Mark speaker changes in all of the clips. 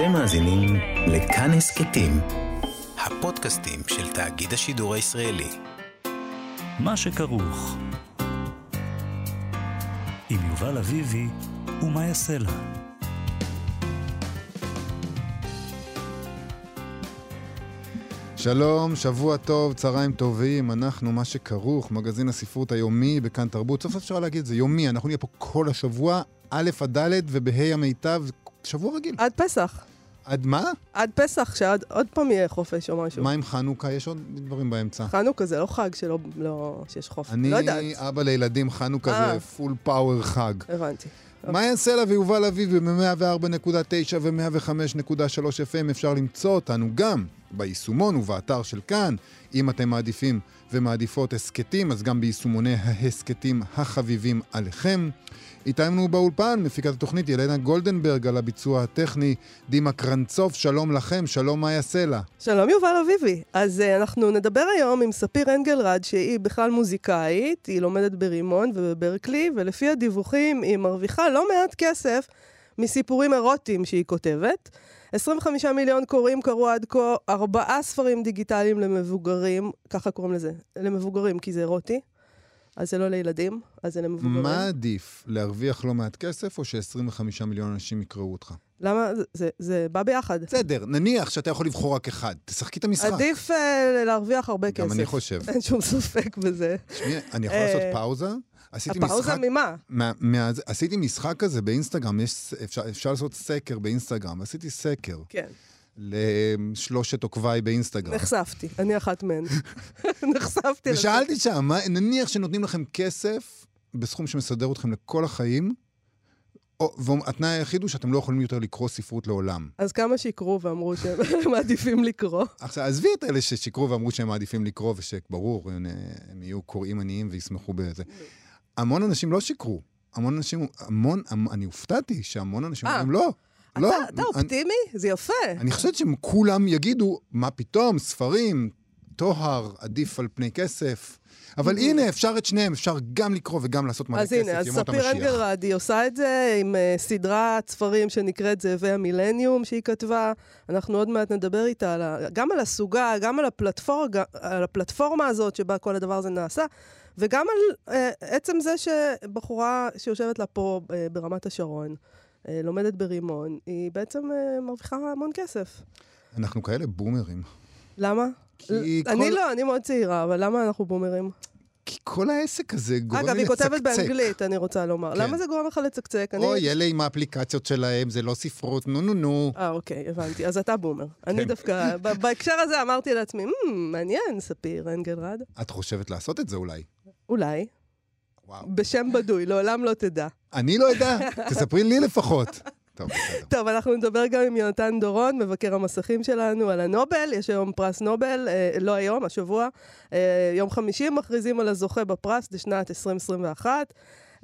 Speaker 1: אתם מאזינים לכאן הסכתים, הפודקאסטים של תאגיד השידור הישראלי.
Speaker 2: מה שכרוך. עם יובל אביבי ומה יעשה לה.
Speaker 3: שלום, שבוע טוב, צהריים טובים, אנחנו מה שכרוך, מגזין הספרות היומי בכאן תרבות. סוף אפשר להגיד, זה יומי, אנחנו נהיה פה כל השבוע, א' עד ד' ובה' המיטב, שבוע רגיל.
Speaker 4: עד פסח.
Speaker 3: עד מה?
Speaker 4: עד פסח, שעוד עוד פעם יהיה חופש או משהו.
Speaker 3: מה עם חנוכה? יש עוד דברים באמצע.
Speaker 4: חנוכה זה לא חג שלא, לא, שיש חופש.
Speaker 3: אני
Speaker 4: לא יודעת.
Speaker 3: אבא לילדים, חנוכה
Speaker 4: אה.
Speaker 3: זה פול פאוור חג.
Speaker 4: הבנתי.
Speaker 3: מה יעשה לה ויובל אביבי ב-104.9 ו-105.3 FM אפשר למצוא אותנו גם ביישומון ובאתר של כאן. אם אתם מעדיפים ומעדיפות הסכתים, אז גם ביישומוני ההסכתים החביבים עליכם. איתנו באולפן, מפיקת התוכנית ילנה גולדנברג על הביצוע הטכני, דימה קרנצוב, שלום לכם, שלום מאיה סלע.
Speaker 4: שלום יובל אביבי. אז uh, אנחנו נדבר היום עם ספיר אנגלרד, שהיא בכלל מוזיקאית, היא לומדת ברימון ובברקלי, ולפי הדיווחים היא מרוויחה לא מעט כסף מסיפורים אירוטיים שהיא כותבת. 25 מיליון קוראים קראו עד כה ארבעה ספרים דיגיטליים למבוגרים, ככה קוראים לזה, למבוגרים כי זה אירוטי, אז זה לא לילדים, אז זה למבוגרים.
Speaker 3: מה עדיף, להרוויח לא מעט כסף או ש-25 מיליון אנשים יקראו אותך?
Speaker 4: למה? זה, זה, בא ביחד.
Speaker 3: בסדר, נניח שאתה יכול לבחור רק אחד, תשחקי את המשחק.
Speaker 4: עדיף uh, להרוויח הרבה כסף.
Speaker 3: גם אני חושב.
Speaker 4: אין שום ספק בזה.
Speaker 3: תשמעי, אני יכול
Speaker 4: אה,
Speaker 3: לעשות פאוזה? עשיתי
Speaker 4: הפאוזה. ממה?
Speaker 3: מה, מה, עשיתי משחק כזה באינסטגרם, יש, אפשר, אפשר לעשות סקר באינסטגרם, עשיתי סקר
Speaker 4: כן.
Speaker 3: לשלושת עוקביי באינסטגרם.
Speaker 4: נחשפתי, אני אחת מהן. נחשפתי.
Speaker 3: ושאלתי שם, נניח שנותנים לכם כסף בסכום שמסדר אתכם לכל החיים, והתנאי היחיד הוא שאתם לא יכולים יותר לקרוא ספרות לעולם.
Speaker 4: אז כמה שיקרו ואמרו שהם מעדיפים לקרוא.
Speaker 3: עכשיו, עזבי את אלה ששיקרו ואמרו שהם מעדיפים לקרוא, ושברור, הם, יהיו קוראים עניים וישמחו בזה. המון אנשים לא שיקרו. המון אנשים, המון, המ, אני הופתעתי שהמון אנשים
Speaker 4: אה.
Speaker 3: אומרים לא.
Speaker 4: אתה
Speaker 3: לא,
Speaker 4: אתה אופטימי? זה יפה.
Speaker 3: אני חושבת שהם כולם יגידו, מה פתאום, ספרים, טוהר, עדיף על פני כסף. אבל הנה, אפשר את שניהם, אפשר גם לקרוא וגם לעשות מלא
Speaker 4: אז
Speaker 3: כסף,
Speaker 4: הנה, אז
Speaker 3: ימות
Speaker 4: ספיר
Speaker 3: המשיח.
Speaker 4: אנגלרד, היא עושה את זה עם uh, סדרת ספרים שנקראת זאבי המילניום שהיא כתבה. אנחנו עוד מעט נדבר איתה על ה, גם על הסוגה, גם על, הפלטפור, גם, על הפלטפורמה הזאת שבה כל הדבר הזה נעשה, וגם על uh, עצם זה שבחורה שיושבת לה פה uh, ברמת השרון, לומדת ברימון, היא בעצם uh, מרוויחה המון כסף.
Speaker 3: אנחנו כאלה בומרים.
Speaker 4: למה?
Speaker 3: כי
Speaker 4: אני
Speaker 3: כל-
Speaker 4: לא, אני מאוד צעירה, אבל למה אנחנו בומרים?
Speaker 3: כי כל העסק הזה גורם לי
Speaker 4: אגב, היא
Speaker 3: לצקצק.
Speaker 4: כותבת באנגלית, אני רוצה לומר.
Speaker 3: כן.
Speaker 4: למה זה גורם לך לצקצק? אני-
Speaker 3: אוי, אלה עם האפליקציות שלהם, זה לא ספרות, נו נו נו.
Speaker 4: אה, אוקיי, הבנתי. אז אתה בומר.
Speaker 3: כן.
Speaker 4: אני דווקא, ב- בהקשר הזה אמרתי לעצמי, "מ, מעניין, ספיר אנגלרד.
Speaker 3: את חושבת לעשות את זה אולי?
Speaker 4: אולי.
Speaker 3: וואו.
Speaker 4: בשם בדוי, לעולם לא תדע.
Speaker 3: אני לא אדע, תספרי לי לפחות. טוב.
Speaker 4: טוב, אנחנו נדבר גם עם יונתן דורון, מבקר המסכים שלנו, על הנובל. יש היום פרס נובל, אה, לא היום, השבוע. אה, יום חמישי מכריזים על הזוכה בפרס לשנת 2021.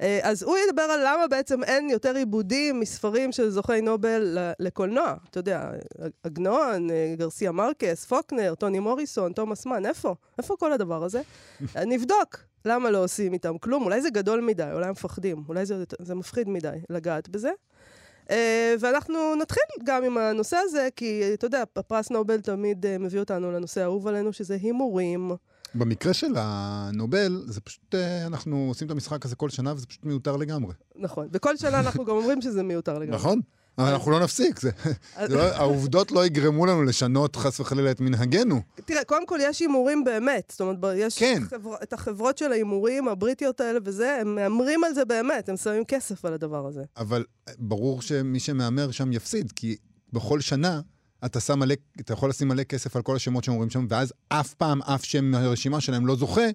Speaker 4: אה, אז הוא ידבר על למה בעצם אין יותר עיבודים מספרים של זוכי נובל לקולנוע. אתה יודע, עגנון, אה, גרסיה מרקס, פוקנר, טוני מוריסון, תומאס מן, איפה? איפה כל הדבר הזה? אה, נבדוק. למה לא עושים איתם כלום? אולי זה גדול מדי, אולי הם מפחדים, אולי זה, זה מפחיד מדי לגעת בזה. Uh, ואנחנו נתחיל גם עם הנושא הזה, כי אתה יודע, הפרס נובל תמיד uh, מביא אותנו לנושא האהוב עלינו, שזה הימורים.
Speaker 3: במקרה של הנובל, זה פשוט, אה, אנחנו עושים את המשחק הזה כל שנה, וזה פשוט מיותר לגמרי.
Speaker 4: נכון. וכל שנה אנחנו גם אומרים שזה מיותר לגמרי.
Speaker 3: נכון? אבל אנחנו לא נפסיק, זה- זה לא- העובדות לא יגרמו לנו לשנות חס וחלילה את מנהגנו.
Speaker 4: תראה, קודם כל יש הימורים באמת. זאת אומרת, יש
Speaker 3: כן.
Speaker 4: חבר, את החברות של ההימורים, הבריטיות האלה וזה, הם מהמרים על זה באמת, הם שמים כסף על הדבר הזה.
Speaker 3: אבל ברור שמי שמהמר שם יפסיד, כי בכל שנה אתה, שם מלא, אתה יכול לשים מלא כסף על כל השמות שהם אומרים שם, ואז אף פעם אף שם מהרשימה שלהם לא זוכה,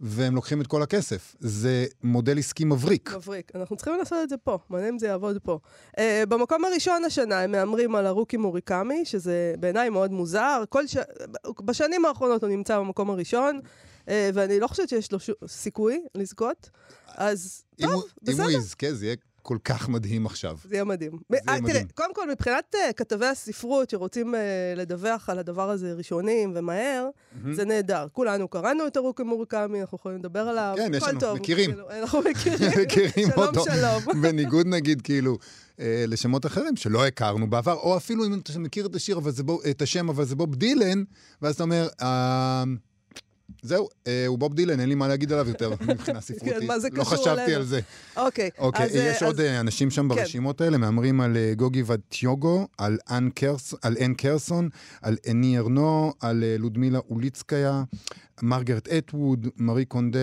Speaker 3: והם לוקחים את כל הכסף. זה מודל עסקי מבריק.
Speaker 4: מבריק. אנחנו צריכים לעשות את זה פה, מעניין אם זה יעבוד פה. Uh, במקום הראשון השנה הם מהמרים על הרוקי מוריקמי, שזה בעיניי מאוד מוזר. כל ש... בשנים האחרונות הוא נמצא במקום הראשון, uh, ואני לא חושבת שיש לו ש... סיכוי לזכות. אז
Speaker 3: אם
Speaker 4: טוב,
Speaker 3: אם
Speaker 4: בסדר.
Speaker 3: הוא יזכה, זה יהיה כל כך מדהים עכשיו.
Speaker 4: זה יהיה מדהים.
Speaker 3: זה
Speaker 4: אה,
Speaker 3: יהיה
Speaker 4: תראה,
Speaker 3: מדהים.
Speaker 4: קודם כל, מבחינת אה, כתבי הספרות שרוצים אה, לדווח על הדבר הזה ראשונים ומהר, זה נהדר. כולנו קראנו את ארוכי מורקמי, אנחנו יכולים לדבר עליו.
Speaker 3: כן, יש לנו,
Speaker 4: טוב.
Speaker 3: מכירים.
Speaker 4: כאילו, אנחנו מכירים.
Speaker 3: מכירים
Speaker 4: שלום,
Speaker 3: אותו.
Speaker 4: שלום.
Speaker 3: בניגוד נגיד, כאילו, אה, לשמות אחרים שלא הכרנו בעבר, או אפילו אם אתה מכיר את השיר, אבל זה בוב, את השם, אבל זה בוב דילן, ואז אתה אומר, אה, זהו, אה, הוא בוב דילן, אין לי מה להגיד עליו יותר מבחינה ספרותית.
Speaker 4: כן, מה זה
Speaker 3: לא
Speaker 4: קשור
Speaker 3: חשבתי
Speaker 4: אלינו?
Speaker 3: על זה.
Speaker 4: אוקיי.
Speaker 3: אוקיי,
Speaker 4: אה,
Speaker 3: יש
Speaker 4: אז-
Speaker 3: עוד אה, אנשים שם
Speaker 4: כן.
Speaker 3: ברשימות האלה, מהמרים על אה, נגוגי וה תיונגו, על אן אן קרסון, על אני ארנו, על אה, לודמילה אוליצקיה, מרגרט אטווד, מארי קונדה,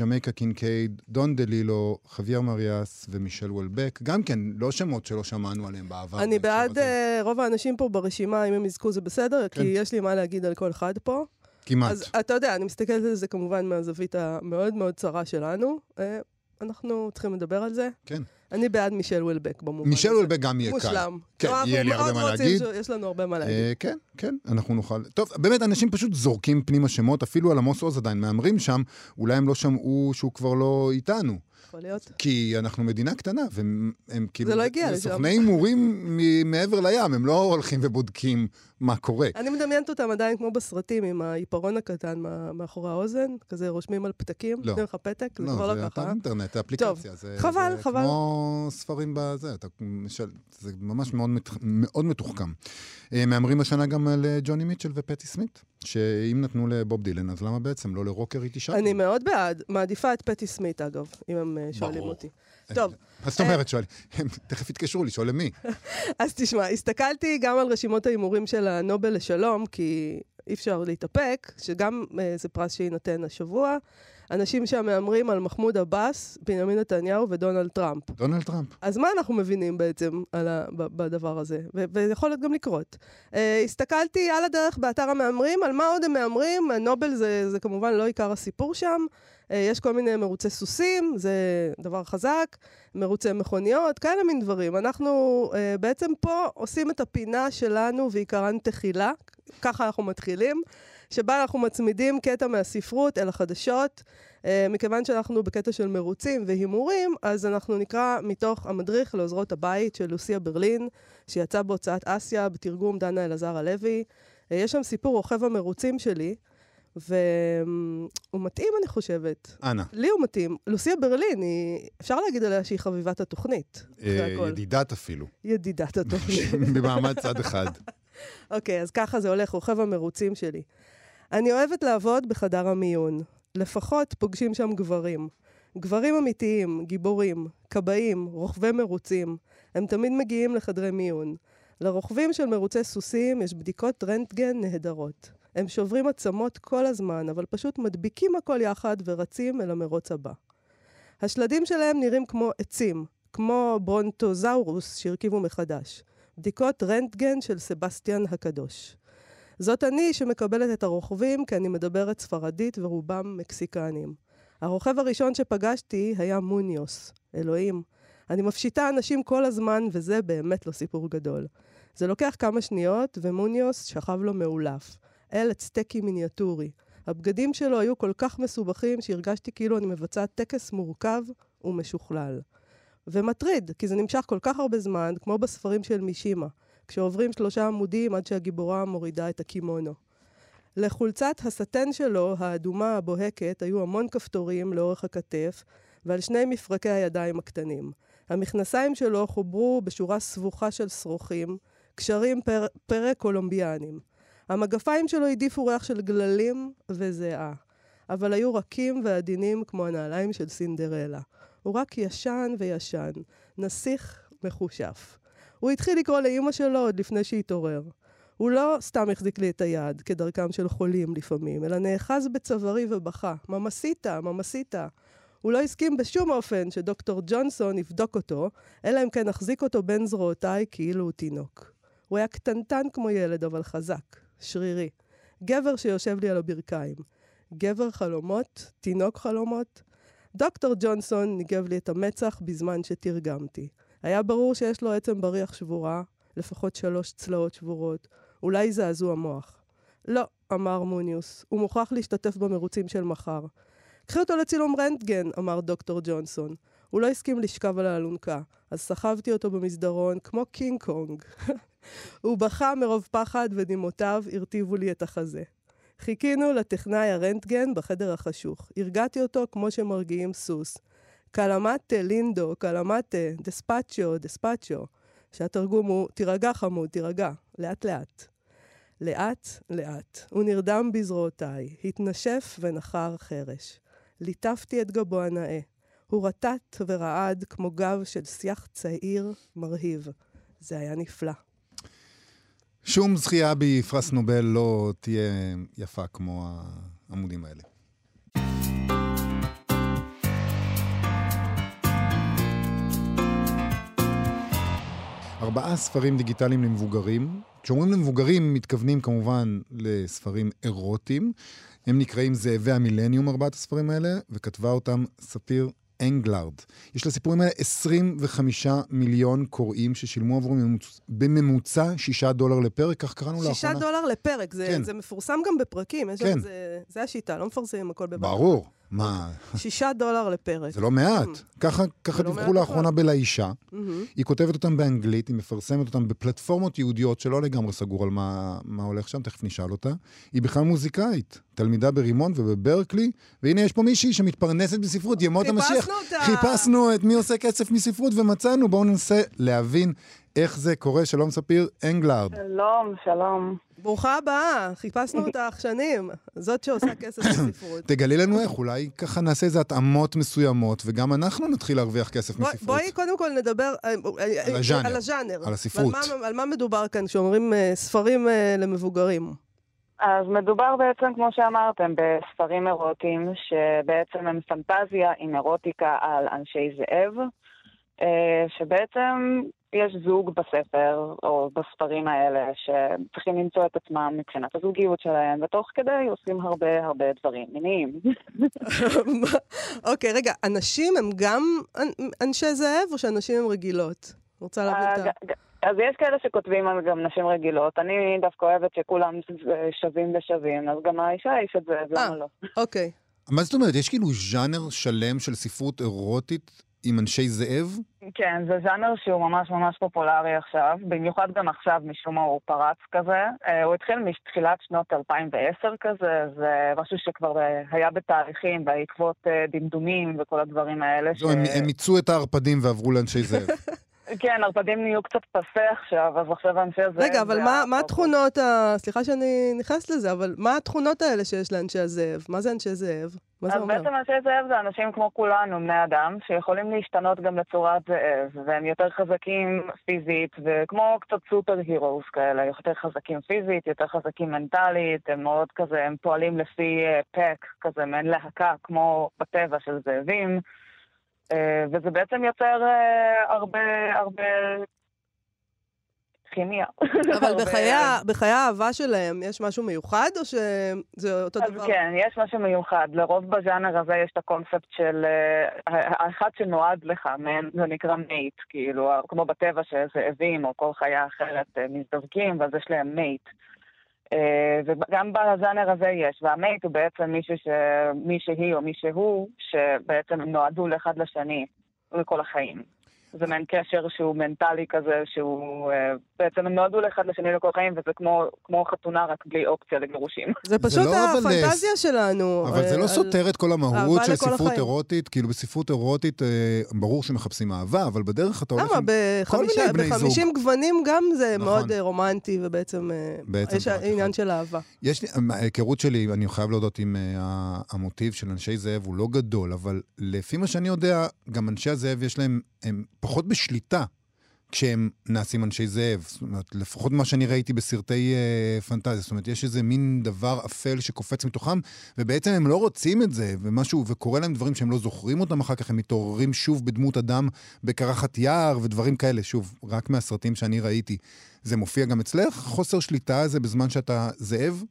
Speaker 3: ג'מייקה קינקייד, דון דלילו, חוויאר מריאס ומישל וולבק. גם כן, לא שמות שלא שמענו עליהם בעבר.
Speaker 4: אני בעד. אה, רוב האנשים פה ברשימה, אם הם יזכו זה בסדר,
Speaker 3: כן.
Speaker 4: כי יש לי מה להגיד על כל אחד פה.
Speaker 3: כמעט.
Speaker 4: אז אתה יודע, אני מסתכלת על זה כמובן מהזווית המאוד מאוד צרה שלנו. אה, אנחנו צריכים לדבר על זה.
Speaker 3: כן.
Speaker 4: אני בעד מישל וולבק במובן
Speaker 3: מישל
Speaker 4: הזה.
Speaker 3: וולבק גם יהיה קל.
Speaker 4: מושלם.
Speaker 3: כן,
Speaker 4: לא,
Speaker 3: יהיה לי הרבה מה להגיד.
Speaker 4: ש- יש לנו הרבה מה להגיד.
Speaker 3: אה, כן, כן, אנחנו נוכל... טוב, באמת, אנשים פשוט זורקים פנימה שמות, אפילו על עמוס עוז עדיין מהמרים שם, אולי הם לא שמעו שהוא כבר לא איתנו.
Speaker 4: יכול להיות.
Speaker 3: כי אנחנו מדינה קטנה, והם הם כאילו...
Speaker 4: זה לא הגיע
Speaker 3: זה
Speaker 4: לשם.
Speaker 3: סוכני הימורים מעבר לים, הם לא הולכים ובודקים מה קורה.
Speaker 4: אני מדמיינת אותם עדיין כמו בסרטים, עם העיפרון הקטן מאחורי האוזן, כזה רושמים על פתקים,
Speaker 3: לא.
Speaker 4: נותנים לך פתק, זה
Speaker 3: לא,
Speaker 4: כבר
Speaker 3: זה
Speaker 4: לא
Speaker 3: אתר
Speaker 4: ככה.
Speaker 3: אינטרנט, זה אפליקציה. זה,
Speaker 4: חבל,
Speaker 3: זה
Speaker 4: חבל.
Speaker 3: כמו ספרים בזה. זה ממש. מאוד מתוחכם. אה, מהמרים השנה גם על אה, ג'וני מיטשל ופטי סמית, שאם נתנו לבוב דילן, אז למה בעצם לא לרוקר איתי שם?
Speaker 4: אני מאוד בעד, מעדיפה את פטי סמית אגב, אם הם אה, שואלים
Speaker 3: ברור.
Speaker 4: אותי. טוב,
Speaker 3: מה זאת אומרת, שואל? הם תכף יתקשרו לשאול למי.
Speaker 4: אז תשמע, הסתכלתי גם על רשימות ההימורים של הנובל לשלום, כי אי אפשר להתאפק, שגם אה, זה פרס שיינתן השבוע. אנשים שם מהמרים על מחמוד עבאס, בנימין נתניהו ודונלד טראמפ.
Speaker 3: דונלד טראמפ.
Speaker 4: אז מה אנחנו מבינים בעצם על ה, בדבר הזה? ו- ויכול להיות גם לקרות. Uh, הסתכלתי על הדרך באתר המהמרים, על מה עוד הם מהמרים, נובל זה, זה כמובן לא עיקר הסיפור שם. Uh, יש כל מיני מרוצי סוסים, זה דבר חזק, מרוצי מכוניות, כאלה מין דברים. אנחנו uh, בעצם פה עושים את הפינה שלנו ועיקרן תחילה, ככה אנחנו מתחילים, שבה אנחנו מצמידים קטע מהספרות אל החדשות. Uh, מכיוון שאנחנו בקטע של מרוצים והימורים, אז אנחנו נקרא מתוך המדריך לעוזרות הבית של לוסיה ברלין, שיצא בהוצאת אסיה בתרגום דנה אלעזר הלוי. יש שם סיפור רוכב המרוצים שלי, והוא מתאים, אני חושבת.
Speaker 3: אנא,
Speaker 4: לי הוא מתאים. לוסיה ברלין, היא... אפשר להגיד עליה שהיא חביבת התוכנית.
Speaker 3: אה. ידידת אפילו,
Speaker 4: ידידת התוכנית.
Speaker 3: במעמד צד אחד.
Speaker 4: אוקיי, אז ככה זה הולך, רוכב המרוצים שלי. אני אוהבת לעבוד בחדר המיון. לפחות פוגשים שם גברים. גברים אמיתיים, גיבורים, כבאים, רוכבי מרוצים. הם תמיד מגיעים לחדרי מיון. לרוכבים של מרוצי סוסים יש בדיקות רנטגן נהדרות. הם שוברים עצמות כל הזמן, אבל פשוט מדביקים הכל יחד ורצים אל המרוץ הבא. השלדים שלהם נראים כמו עצים, כמו ברונטוזאורוס שהרכיבו מחדש. בדיקות רנטגן של סבסטיאן הקדוש. זאת אני שמקבלת את הרוכבים כי אני מדברת ספרדית ורובם מקסיקנים. הרוכב הראשון שפגשתי היה מוניוס. אלוהים. אני מפשיטה אנשים כל הזמן, וזה באמת לא סיפור גדול. זה לוקח כמה שניות, ומוניוס שכב לו מאולף. אל אצטקי מיניאטורי. הבגדים שלו היו כל כך מסובכים שהרגשתי כאילו אני מבצעת טקס מורכב ומשוכלל. ומטריד, כי זה נמשך כל כך הרבה זמן, כמו בספרים של מישימה, כשעוברים שלושה עמודים עד שהגיבורה מורידה את הקימונו. לחולצת הסאטן שלו, האדומה הבוהקת, היו המון כפתורים לאורך הכתף, ועל שני מפרקי הידיים הקטנים. המכנסיים שלו חוברו בשורה סבוכה של שרוכים, קשרים פר, פרה-קולומביאנים. המגפיים שלו העדיפו ריח של גללים וזיעה, אבל היו רכים ועדינים כמו הנעליים של סינדרלה. הוא רק ישן וישן, נסיך מחושף. הוא התחיל לקרוא לאימא שלו עוד לפני שהתעורר. הוא לא סתם החזיק לי את היד, כדרכם של חולים לפעמים, אלא נאחז בצווארי ובכה, ממסיתה, ממסיתה. הוא לא הסכים בשום אופן שדוקטור ג'ונסון יבדוק אותו, אלא אם כן אחזיק אותו בין זרועותיי כאילו הוא תינוק. הוא היה קטנטן כמו ילד, אבל חזק, שרירי. גבר שיושב לי על הברכיים. גבר חלומות, תינוק חלומות. דוקטור ג'ונסון ניגב לי את המצח בזמן שתרגמתי. היה ברור שיש לו עצם בריח שבורה, לפחות שלוש צלעות שבורות, אולי זעזוע מוח. לא, אמר מוניוס, הוא מוכרח להשתתף במרוצים של מחר. קחי אותו לצילום רנטגן, אמר דוקטור ג'ונסון. הוא לא הסכים לשכב על האלונקה, אז סחבתי אותו במסדרון כמו קינג קונג. הוא בכה מרוב פחד ונימותיו הרטיבו לי את החזה. חיכינו לטכנאי הרנטגן בחדר החשוך. הרגעתי אותו כמו שמרגיעים סוס. Cálmate, lindo, cálmate, despacio, despacio. שהתרגום הוא, תירגע חמוד, תירגע, לאט לאט. לאט לאט. הוא נרדם בזרועותיי, התנשף ונחר חרש. ליטפתי את גבו הנאה. הוא רטט ורעד כמו גב של שיח צעיר מרהיב. זה היה נפלא.
Speaker 3: שום זכייה בפרס נובל לא תהיה יפה כמו העמודים האלה. ארבעה ספרים דיגיטליים למבוגרים. כשאומרים למבוגרים, מתכוונים כמובן לספרים אירוטיים. הם נקראים זאבי המילניום, ארבעת הספרים האלה, וכתבה אותם ספיר אנגלרד. יש לסיפורים האלה 25 מיליון קוראים ששילמו עבור ממוצ... בממוצע 6 דולר לפרק, כך קראנו לאחרונה.
Speaker 4: 6 דולר לפרק, זה,
Speaker 3: כן.
Speaker 4: זה מפורסם גם בפרקים.
Speaker 3: כן.
Speaker 4: כן. זה, זה השיטה, לא מפרסמים הכל בבת.
Speaker 3: ברור. מה,
Speaker 4: 6 דולר לפרק.
Speaker 3: זה לא מעט. ככה, ככה
Speaker 4: לא
Speaker 3: דיווחו לאחרונה בלאישה.
Speaker 4: מהמם.
Speaker 3: היא כותבת אותם באנגלית, היא מפרסמת אותם בפלטפורמות יהודיות שלא לגמרי סגור על מה, מה הולך שם, תכף נשאל אותה. היא בכלל מוזיקאית, תלמידה ברימון ובברקלי, והנה יש פה מישהי שמתפרנסת בספרות, ימות המשיח.
Speaker 4: חיפשנו אותה.
Speaker 3: חיפשנו את מי עושה כסף מספרות ומצאנו, בואו ננסה להבין איך זה קורה. שלום ספיר אנגלרד.
Speaker 5: שלום, שלום.
Speaker 4: ברוכה הבאה, חיפשנו אותך שנים. זאת שעושה כסף בספרות.
Speaker 3: תגלי לנו איך, אולי ככה נעשה איזה התאמות מסוימות, וגם אנחנו נתחיל להרוויח כסף מספרות.
Speaker 4: בואי קודם כל נדבר אה, אה,
Speaker 3: על הז'אנר.
Speaker 4: על הז'אנר.
Speaker 3: על הספרות.
Speaker 4: ועל מה- על מה מדובר כאן כשאומרים אה, ספרים אה, למבוגרים?
Speaker 5: אז מדובר בעצם, כמו שאמרתם, בספרים אירוטיים, שבעצם הם פנטזיה עם אירוטיקה על אנשי זאב, אה, שבעצם יש זוג בספר, או בספרים האלה, שצריכים למצוא את עצמם מבחינת הזוגיות שלהם, ותוך כדי עושים הרבה הרבה דברים מיניים.
Speaker 4: אוקיי, רגע, אנשים הם גם אנ- אנשי זאב, או שאנשים הם רגילות? רוצה להבין את ה...
Speaker 5: אה, ג- ג- אז יש כאלה שכותבים על גם נשים רגילות. אני דווקא אוהבת שכולם שווים ושווים, אז גם האישה היא שווה, אז
Speaker 4: אה.
Speaker 5: למה לא?
Speaker 4: אוקיי.
Speaker 3: מה זאת אומרת? יש כאילו ז'אנר שלם של ספרות אירוטית עם אנשי זאב?
Speaker 5: כן, זה ז'אנר שהוא ממש ממש פופולרי עכשיו, במיוחד גם עכשיו, משום מה הוא פרץ כזה. אה, הוא התחיל מתחילת שנות 2010 כזה, זה משהו שכבר אה, היה בתהליכים, בעקבות אה, דמדומים וכל הדברים האלה.
Speaker 3: לא, הם, הם מיצו את הערפדים ועברו לאנשי זאב.
Speaker 5: כן, ערפדים נהיו קצת פסה עכשיו, אז עכשיו אנשי הזאב...
Speaker 4: רגע, אבל מה- מה. התכונות ה... סליחה שאני נכנסת לזה, אבל מה התכונות האלה שיש לאנשי הזאב? מה זה אנשי זאב? מה זה
Speaker 5: אז
Speaker 4: אומר?
Speaker 5: בעצם אנשי זאב זה אנשים כמו כולנו, בני אדם, שיכולים להשתנות גם לצורת זאב, והם יותר חזקים פיזית, וכמו קצת סופר הירוס כאלה, יותר חזקים פיזית, יותר חזקים מנטלית, הם מאוד כזה, הם פועלים לפי Pack, כזה מעין להקה, כמו בטבע של זאבים, אה, וזה בעצם יוצר אה, הרבה, הרבה כימיה.
Speaker 4: אבל בחיי האהבה שלהם יש משהו מיוחד, או שזה אותו
Speaker 5: אז
Speaker 4: דבר?
Speaker 5: כן, יש משהו מיוחד. לרוב בז'אנר הזה יש את הקונספט של אה, האחד שנועד לך, מעין- זה נקרא mate, כאילו, כמו בטבע שזאבים או כל חיה אחרת אה, מזדווקים, ואז יש להם mate. אה, וגם בז'אנר הזה יש, והמייט הוא בעצם מישהו ש... מי שהיא או מי שהוא, שבעצם נועדו לאחד לשני לכל החיים. זה מעין קשר שהוא מנטלי כזה, שהוא... אה, בעצם הם נועדו לאחד לשני לכל החיים, וזה כמו, כמו חתונה רק בלי אופציה לגירושים.
Speaker 4: זה פשוט
Speaker 3: לא אבל,
Speaker 4: הפנטזיה שלנו.
Speaker 3: אבל זה
Speaker 4: אה,
Speaker 3: לא
Speaker 4: על-
Speaker 3: סותר את כל המהות של ספרות
Speaker 4: החיים.
Speaker 3: אירוטית. כאילו בספרות אירוטית, אה, ברור שמחפשים אהבה, אבל בדרך אתה הולך... עם-
Speaker 4: בחמישה-
Speaker 3: מיני בני זוג.
Speaker 4: בחמישים גוונים גם זה
Speaker 3: נכון.
Speaker 4: מאוד אה, רומנטי, ובעצם אה,
Speaker 3: בעצם
Speaker 4: יש
Speaker 3: זה
Speaker 4: עניין
Speaker 3: אחד.
Speaker 4: של אהבה.
Speaker 3: יש לי, ההיכרות שלי, אני חייב להודות עם אה, המוטיב של אנשי זאב, הוא לא גדול, אבל לפי מה שאני יודע, גם אנשי הזאב יש להם, הם פחות בשליטה כשהם נעשים אנשי זאב. זאת אומרת, לפחות מה שאני ראיתי בסרטי אה, פנטזיה. זאת אומרת, יש איזה מין דבר אפל שקופץ מתוכם, ובעצם הם לא רוצים את זה, ומשהו, וקורה להם דברים שהם לא זוכרים אותם אחר כך, הם מתעוררים שוב בדמות אדם בקרחת יער ודברים כאלה. שוב, רק מהסרטים שאני ראיתי. זה מופיע גם אצלך? חוסר שליטה הזה בזמן שאתה זאב?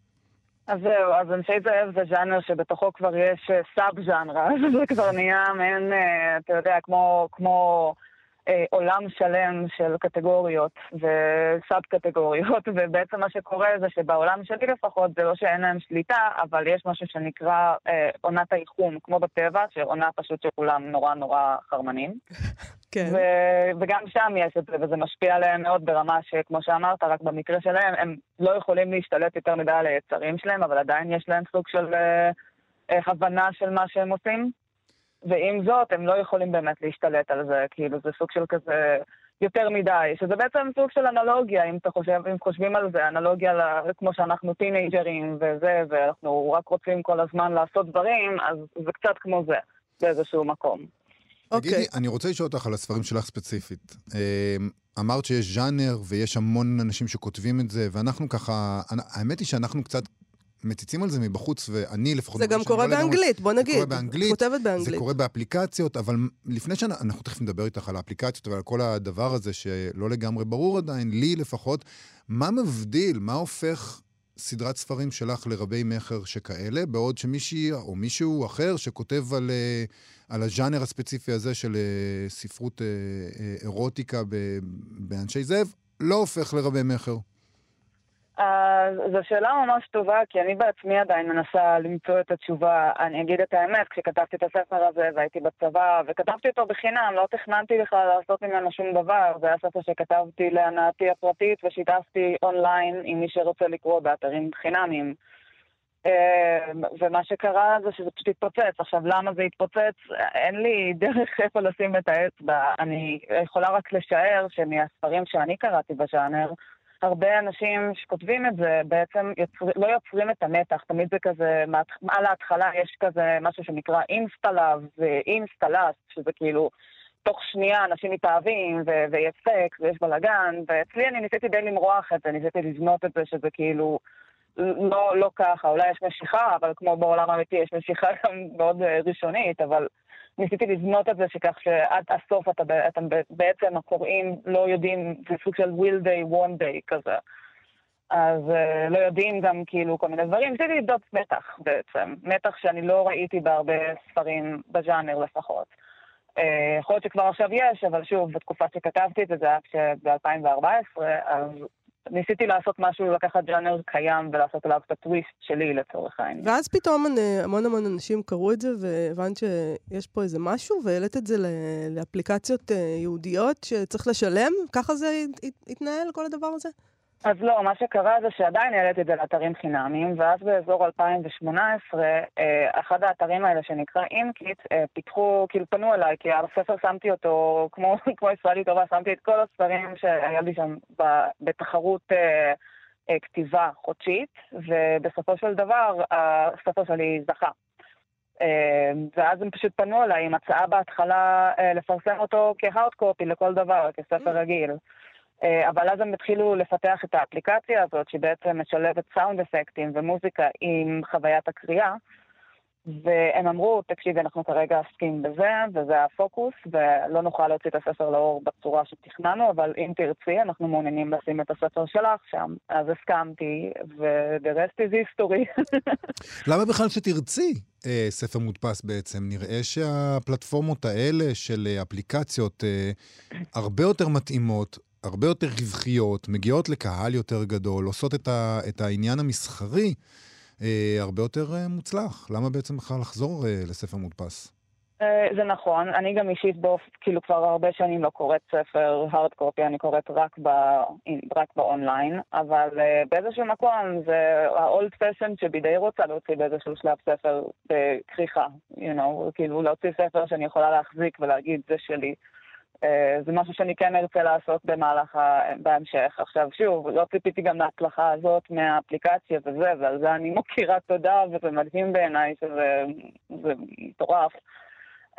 Speaker 5: אז זהו, אז אנשי זאב זה ז'אנר שבתוכו כבר יש אה, סאב ז'אנרה, זה כבר נהיה מעין, אה, אתה יודע, כמו, כמו עולם שלם של קטגוריות וסאב קטגוריות, ובעצם מה שקורה זה שבעולם שלי לפחות זה לא שאין להם שליטה, אבל יש משהו שנקרא אה, עונת האיחום, כמו בטבע, שעונה פשוט שכולם נורא נורא חרמנים.
Speaker 4: כן.
Speaker 5: ו- וגם שם יש את זה, וזה משפיע עליהם מאוד ברמה שכמו שאמרת, רק במקרה שלהם, הם לא יכולים להשתלט יותר מדי על היצרים שלהם, אבל עדיין יש להם סוג של אה, אה, הבנה של מה שהם עושים. ועם זאת, הם לא יכולים באמת להשתלט על זה, כאילו זה סוג של כזה יותר מדי, שזה בעצם סוג של אנלוגיה, אם אתה חושב, אם חושבים על זה, אנלוגיה ל, כמו שאנחנו טינג'רים וזה, ואנחנו רק רוצים כל הזמן לעשות דברים, אז זה קצת כמו זה, באיזשהו מקום.
Speaker 3: תגידי,
Speaker 4: אוקיי.
Speaker 3: אני רוצה לשאול אותך על הספרים שלך ספציפית. אמ, אמרת שיש ז'אנר ויש המון אנשים שכותבים את זה, ואנחנו ככה, האמת היא שאנחנו קצת מציצים על זה מבחוץ, ואני לפחות...
Speaker 4: זה גם קורה
Speaker 3: לא לגמרי-
Speaker 4: באנגלית, בוא נגיד.
Speaker 3: זה קורה באנגלית,
Speaker 4: כותבת
Speaker 3: זה
Speaker 4: באנגלית.
Speaker 3: קורה באפליקציות, אבל לפני שאנחנו תכף נדבר איתך על האפליקציות ועל כל הדבר הזה שלא לגמרי ברור עדיין, לי לפחות, מה מבדיל, מה הופך סדרת ספרים שלך לרבי מכר שכאלה, בעוד שמישהי או מישהו אחר שכותב על, אה, על הז'אנר הספציפי הזה של אה, ספרות אה, אירוטיקה באנשי זאב, לא הופך לרבי מכר.
Speaker 5: זו שאלה ממש טובה, כי אני בעצמי עדיין מנסה למצוא את התשובה. אני אגיד את האמת, כשכתבתי את הספר הזה והייתי בצבא, וכתבתי אותו בחינם, לא תכננתי בכלל לעשות ממנו שום דבר. זה היה ספר שכתבתי להנאתי הפרטית ושיתפתי אונליין עם מי שרוצה לקרוא באתרים חינמיים. אה, ומה שקרה זה שזה פשוט התפוצץ. עכשיו, למה זה התפוצץ? אין לי דרך איפה לשים את האצבע. אני יכולה רק לשער שמהספרים שאני קראתי בז'אנר, הרבה אנשים שכותבים את זה בעצם יוצר, לא יוצרים את המתח, תמיד זה כזה, על ההתחלה יש כזה משהו שנקרא insta-love ו insta-lust, שזה כאילו תוך שנייה אנשים מתאהבים ו- ויש סקס ויש בלאגן, ואצלי אני ניסיתי די למרוח את זה, ניסיתי לבנות את זה שזה כאילו לא, לא ככה, אולי יש משיכה, אבל כמו בעולם האמיתי יש משיכה גם מאוד אה, ראשונית, אבל ניסיתי לבנות את זה שכך שעד הסוף אתה, אתה בעצם הקוראים לא יודעים, זה סוג של will day, one day כזה. אז uh, לא יודעים גם כאילו כל מיני דברים. ניסיתי לבדוק מתח בעצם, מתח שאני לא ראיתי בהרבה ספרים בז'אנר לפחות. Uh, יכול להיות שכבר עכשיו יש, אבל שוב, בתקופה שכתבתי את זה, זה היה ב-2014, אז ניסיתי לעשות משהו, לקחת ג'אנר קיים ולעשות עליו את הטוויסט שלי לצורך העניין.
Speaker 4: ואז פתאום אני- המון המון אנשים קראו את זה, והבנת שיש פה איזה משהו, והעלית את זה לאפליקציות אה, ייעודיות שצריך לשלם? ככה זה הת- הת- התנהל, כל הדבר הזה?
Speaker 5: אז לא, מה שקרה זה שעדיין העליתי את זה לאתרים חינמיים, ואז באזור 2018, אה, אחד האתרים האלה שנקרא אינקיט, אה, פיתחו, כאילו פנו אליי, כי על הספר שמתי אותו, כמו, כמו ישראלי טובה, שמתי את כל הספרים שהיה לי שם בתחרות אה, אה, כתיבה חודשית, ובסופו של דבר הספר שלי זכה. אה, ואז הם פשוט פנו אליי עם הצעה בהתחלה אה, לפרסם אותו כהארד קופי לכל דבר, כספר רגיל. אה, אבל אז הם התחילו לפתח את האפליקציה הזאת, שבעצם משלבת סאונד אפקטים ומוזיקה עם חוויית הקריאה, והם אמרו, תקשיבי, אנחנו כרגע עוסקים בזה, וזה הפוקוס, ולא נוכל להוציא את הספר לאור בצורה שתכננו, אבל אם תרצי, אנחנו מעוניינים לשים את הספר שלך שם. אז הסכמתי, ו-the rest is history.
Speaker 3: למה בכלל שתרצי אה, ספר מודפס בעצם? נראה שהפלטפורמות האלה של אה, אפליקציות אה, הרבה יותר מתאימות, הרבה יותר רווחיות, מגיעות לקהל יותר גדול, עושות את, ה, את העניין המסחרי אה, הרבה יותר אה, מוצלח. למה בעצם בכלל לחזור אה, לספר מודפס?
Speaker 5: אה, זה נכון, אני גם אישית באופ... כאילו כבר הרבה שנים לא קוראת ספר הארד קופי, אני קוראת רק, ב... רק באונליין, אבל uh, באיזשהו מקום זה ה-old fashion שבי די רוצה להוציא באיזשהו שלב ספר בכריכה, you know, כאילו להוציא ספר שאני יכולה להחזיק ולהגיד זה שלי. זה משהו שאני כן ארצה לעשות במהלך ה... בהמשך. עכשיו שוב, לא ציפיתי גם להצלחה הזאת מהאפליקציה וזה, ועל זה אני מוקירה תודה, וזה מדהים בעיניי שזה זה מטורף.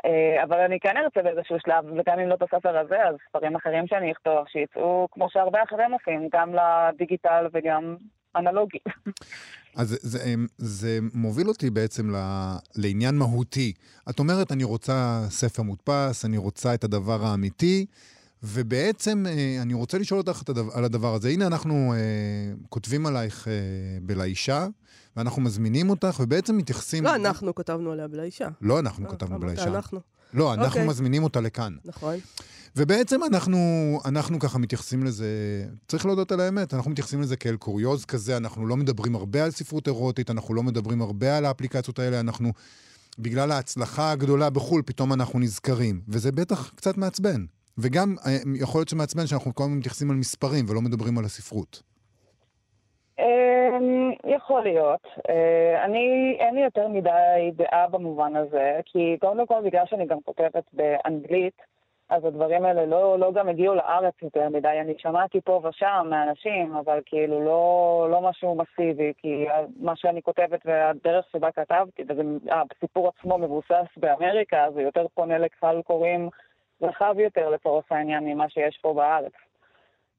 Speaker 5: אה, אבל אני כן ארצה באיזשהו שלב, וגם אם לא את הספר הזה, אז ספרים אחרים שאני אכתוב, שיצאו כמו שהרבה אחרים עושים, גם לדיגיטל וגם אנלוגי.
Speaker 3: אז זה, זה, זה מוביל אותי בעצם ל, לעניין מהותי. את אומרת, אני רוצה ספר מודפס, אני רוצה את הדבר האמיתי, ובעצם אה, אני רוצה לשאול אותך על הדבר הזה. הנה, אנחנו אה, כותבים עלייך אה, בלאישה, ואנחנו מזמינים אותך, ובעצם מתייחסים...
Speaker 4: לא, אנחנו כתבנו עליה בלאישה.
Speaker 3: לא אנחנו
Speaker 4: אה,
Speaker 3: כתבנו
Speaker 4: אמרת
Speaker 3: בלאישה.
Speaker 4: אנחנו.
Speaker 3: לא, אנחנו
Speaker 4: אוקיי.
Speaker 3: מזמינים אותה לכאן.
Speaker 4: נכון.
Speaker 3: ובעצם אנחנו, אנחנו ככה מתייחסים לזה, צריך להודות על האמת, אנחנו מתייחסים לזה כאל קוריוז כזה, אנחנו לא מדברים הרבה על ספרות אירוטית, אנחנו לא מדברים הרבה על האפליקציות האלה, אנחנו, בגלל ההצלחה הגדולה בחו"ל, פתאום אנחנו נזכרים. וזה בטח קצת מעצבן. וגם אה, יכול להיות שמעצבן שאנחנו כל הזמן מתייחסים על מספרים ולא מדברים על הספרות.
Speaker 5: אמ, יכול להיות. אה, אני, אין לי יותר מדי דעה במובן הזה, כי קודם כל בגלל שאני גם כותבת באנגלית, אז הדברים האלה לא, לא גם הגיעו לארץ יותר מדי. אני שמעתי פה ושם מאנשים, אבל כאילו לא, לא משהו מסיבי, כי מה שאני כותבת והדרך שבה כתבתי, והסיפור עצמו מבוסס באמריקה, זה יותר פונה לקהל קוראים רחב יותר לצורך העניין ממה שיש פה בארץ.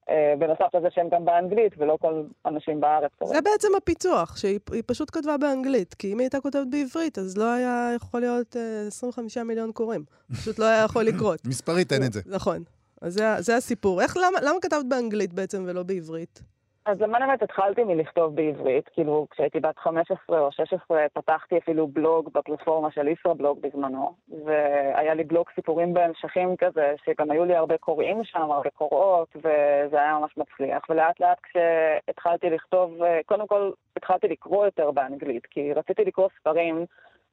Speaker 5: אה, בנוסף לזה שהם גם באנגלית, ולא כל אנשים בארץ קוראים.
Speaker 4: זה בעצם הפיצוח, שהיא היא פשוט כתבה באנגלית. כי אם היא הייתה כותבת בעברית, אז לא היה יכול להיות אה, 25 מיליון קוראים. פשוט לא היה יכול לקרות.
Speaker 3: מספרית אין את זה.
Speaker 4: נכון. אז זה, זה הסיפור. איך, למה, למה כתבת באנגלית בעצם ולא בעברית?
Speaker 5: אז למען האמת התחלתי מלכתוב בעברית, כאילו כשהייתי בת 15 או 16 פתחתי אפילו בלוג בפלטפורמה של ישראבלוג בזמנו, והיה לי בלוג סיפורים בהמשכים כזה, שגם היו לי הרבה קוראים שם, הרבה קוראות, וזה היה ממש מצליח. ולאט לאט כשהתחלתי לכתוב, קודם כל התחלתי לקרוא יותר באנגלית, כי רציתי לקרוא ספרים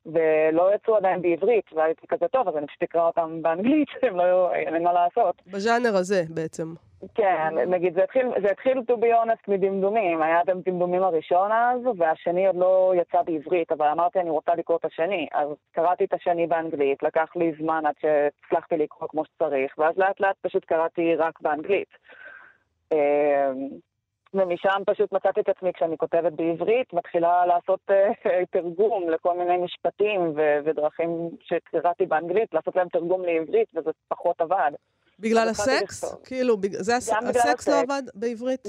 Speaker 5: ולא יצאו עדיין בעברית, והייתי כזה טוב, אז אני פשוט אקרא אותם באנגלית, הם לא, אין מה לעשות.
Speaker 4: בז'אנר הזה בעצם.
Speaker 5: כן, נגיד, זה התחיל, זה התחיל to be honest מדמדומים. היה את הדמדומים הראשון אז, והשני עוד לא יצא בעברית, אבל אמרתי, אני רוצה לקרוא את השני. אז קראתי את השני באנגלית, לקח לי זמן עד שהצלחתי לקרוא כמו שצריך, ואז לאט לאט פשוט קראתי רק באנגלית. ומשם פשוט מצאתי את עצמי כשאני כותבת בעברית, מתחילה לעשות uh, תרגום לכל מיני משפטים ו- ודרכים שקראתי באנגלית, לעשות להם תרגום לעברית, וזה פחות עבד.
Speaker 4: בגלל הסקס? כאילו, בג... זה הס... הסקס לא עבד בעברית?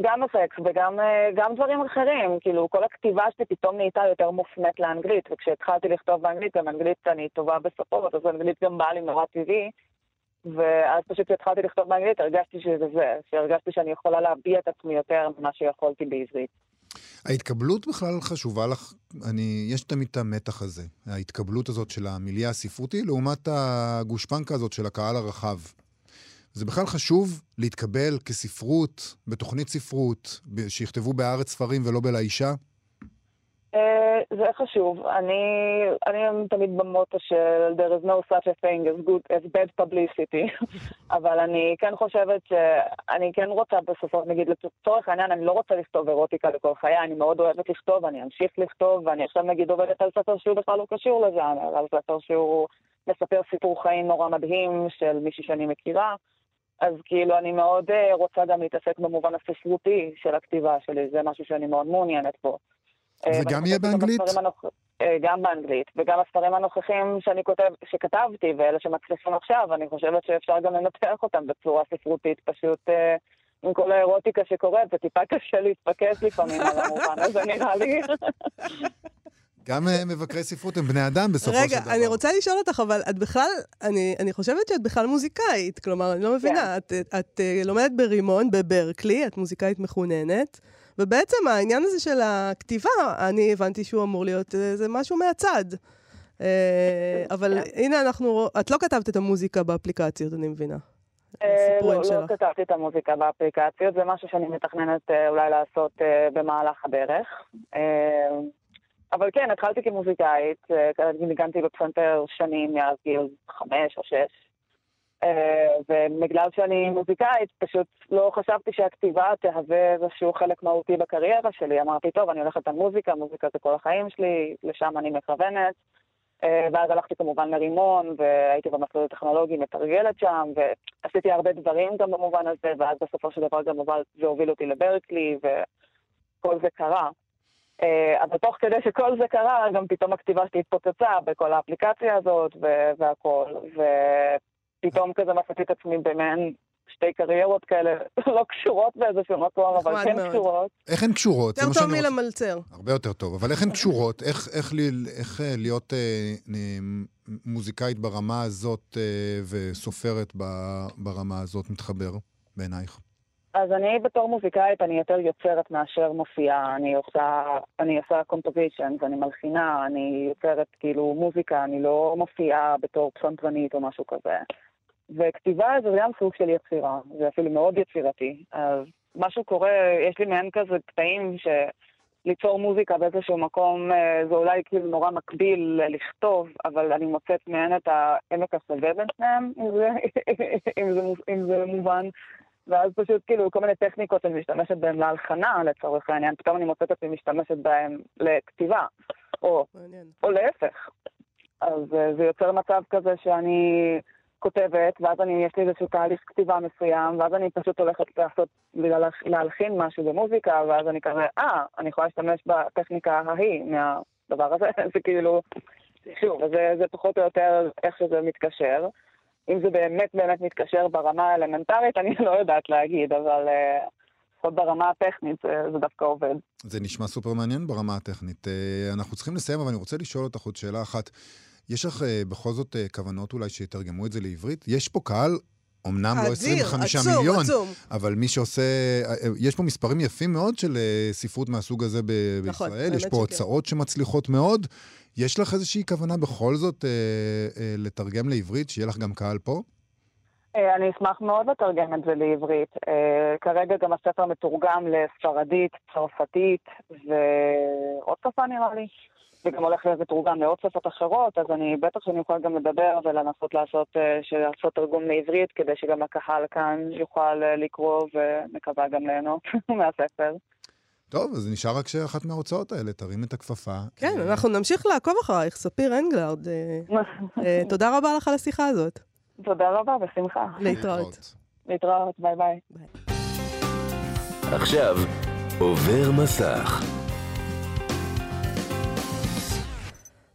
Speaker 5: גם הסקס וגם אה, גם דברים אחרים, כאילו כל הכתיבה שלי פתאום נהייתה יותר מופנית לאנגלית, וכשהתחלתי לכתוב באנגלית, גם אנגלית אני טובה בשפות, אז אנגלית גם באה לי נורא טבעי, ואז פשוט כשהתחלתי לכתוב באנגלית הרגשתי שזה זה, שהרגשתי שאני יכולה להביע את עצמי יותר ממה שיכולתי בעברית.
Speaker 3: ההתקבלות בכלל חשובה לך, אני, יש תמיד את המתח הזה, ההתקבלות הזאת של המיליה הספרותי, לעומת הגושפנקה הזאת של הקהל הרחב. זה בכלל חשוב להתקבל כספרות, בתוכנית ספרות, שיכתבו בארץ ספרים ולא בלאישה?
Speaker 5: זה חשוב. אני, אני תמיד במוטו של there is no such a thing as good as bad publicity, אבל אני כן חושבת שאני כן רוצה בסופו, נגיד לצורך העניין, אני לא רוצה לכתוב אירוטיקה לכל חיי, אני מאוד אוהבת לכתוב, אני אמשיך לכתוב, ואני עכשיו נגיד עובדת על ספר שהוא בכלל לא קשור לז'אנר, על ספר שהוא מספר סיפור חיים נורא מדהים של מישהי שאני מכירה. אז כאילו אני מאוד uh, רוצה גם להתעסק במובן הספרותי של הכתיבה שלי, זה משהו שאני מאוד מעוניינת בו.
Speaker 3: זה uh, גם יהיה באנגלית?
Speaker 5: Uh, גם באנגלית, וגם הספרים הנוכחים שאני כותב, שכתבתי ואלה שמצליחים עכשיו, אני חושבת שאפשר גם לנתח אותם בצורה ספרותית, פשוט uh, עם כל האירוטיקה שקורית, זה טיפה קשה להתפקס לפעמים על המובן הזה נראה לי.
Speaker 3: גם uh, מבקרי ספרות הם בני אדם בסופו
Speaker 4: רגע,
Speaker 3: של דבר.
Speaker 4: רגע, אני רוצה לשאול אותך, אבל את בכלל, אני, אני חושבת שאת בכלל מוזיקאית. כלומר, אני לא מבינה, כן. את, את, את לומדת ברימון, בברקלי, את מוזיקאית מחוננת, ובעצם העניין הזה של הכתיבה, אני הבנתי שהוא אמור להיות, אה, זה משהו מהצד. Uh, אבל כן. הנה אנחנו, את לא כתבת את המוזיקה באפליקציות, אני מבינה.
Speaker 5: לא, לא כתבתי את המוזיקה באפליקציות, זה משהו שאני מתכננת אולי לעשות במהלך הדרך. אבל כן, התחלתי כמוזיקאית, אה, ניגנתי בפסנתר שנים מאז גיל חמש או שש. אה, ובגלל שאני מוזיקאית, פשוט לא חשבתי שהכתיבה תהווה איזשהו חלק מהותי בקריירה שלי. אמרתי, טוב, אני הולכת על מוזיקה, מוזיקה זה כל החיים שלי, לשם אני מכוונת. אה, ואז הלכתי כמובן לרימון, והייתי במסלול הטכנולוגי מתרגלת שם, ועשיתי הרבה דברים גם במובן הזה, ואז בסופו של דבר גם זה הוביל אותי לברקלי, וכל זה קרה. אה, אבל תוך כדי שכל זה קרה, גם פתאום הכתיבה שלי התפוצצה בכל האפליקציה הזאת והכל, ופתאום כזה מצאתי את עצמי במעין שתי קריירות כאלה, לא קשורות באיזשהו מקום, אבל כן מאוד. קשורות.
Speaker 3: איך הן קשורות?
Speaker 4: יותר טוב מלמלצר.
Speaker 3: הרבה יותר טוב, אבל איך הן קשורות? איך, איך, לי, איך אה, להיות אה, מוזיקאית ברמה הזאת אה, וסופרת ב, ברמה הזאת מתחבר בעינייך?
Speaker 5: אז אני בתור מוזיקאית, אני יותר יוצרת מאשר מופיעה. אני עושה, אני עושה קומפוזיישנס, אני מלחינה, אני יוצרת כאילו מוזיקה, אני לא מופיעה בתור פסנתרנית או משהו כזה. וכתיבה זה גם סוג של יצירה, זה אפילו מאוד יצירתי. אז משהו קורה, יש לי מעין כזה קטעים ש... ליצור מוזיקה באיזשהו מקום, אה, זה אולי כאילו נורא מקביל לכתוב, אבל אני מוצאת מעין את העמק השווה בין שניהם, אם זה, אם, זה, אם זה מובן. ואז פשוט כאילו כל מיני טכניקות שאני משתמשת בהן להלחנה לצורך העניין, פתאום אני מוצאת את עצמי משתמשת בהן לכתיבה, או, או להפך. אז אה, זה יוצר מצב כזה שאני כותבת, ואז אני, יש לי איזשהו תהליך כתיבה מסוים, ואז אני פשוט הולכת לעשות, להלחין משהו במוזיקה, ואז אני כזה, אה, אני יכולה להשתמש בטכניקה ההיא מהדבר הזה, זה כאילו, שוב, זה, זה פחות או יותר איך שזה מתקשר. אם זה באמת באמת מתקשר ברמה האלמנטרית, אני לא יודעת להגיד, אבל אה, לפחות ברמה הטכנית זה, דווקא עובד.
Speaker 3: זה נשמע סופר מעניין ברמה הטכנית. אה, אנחנו צריכים לסיים, אבל אני רוצה לשאול אותך עוד שאלה אחת. יש לך uh, בכל זאת uh, כוונות אולי שיתרגמו את זה לעברית? יש פה קהל, אמנם לא 25 עצום, מיליון, עצום. אבל מי שעושה... Uh, יש פה מספרים יפים מאוד של ספרות מהסוג הזה ב- נכון, בישראל. יש פה שכן. הוצאות שמצליחות מאוד. יש לך איזושהי כוונה בכל זאת uh, uh, לתרגם לעברית, שיהיה לך גם קהל פה?
Speaker 5: אני אשמח מאוד לתרגם את זה לעברית. כרגע גם הספר מתורגם לספרדית, צרפתית ועוד שפה נראה לי. וגם הולך להיות מתורגם לעוד שפות אחרות, אז אני בטח שאני אוכל גם לדבר ולנסות לעשות, אה, לעשות תרגום לעברית, כדי שגם הקהל כאן יוכל אה, לקרוא ומקווה גם ליהנות מהספר.
Speaker 3: טוב, אז נשאר רק שאחת מההוצאות האלה תרים את הכפפה.
Speaker 4: כן, אנחנו נמשיך לעקוב אחרייך, ספיר אנגלרד. אה, תודה רבה לך על השיחה הזאת.
Speaker 5: תודה רבה, בשמחה.
Speaker 4: להתראות.
Speaker 5: להתראות, ביי ביי.
Speaker 1: עכשיו, עובר מסך.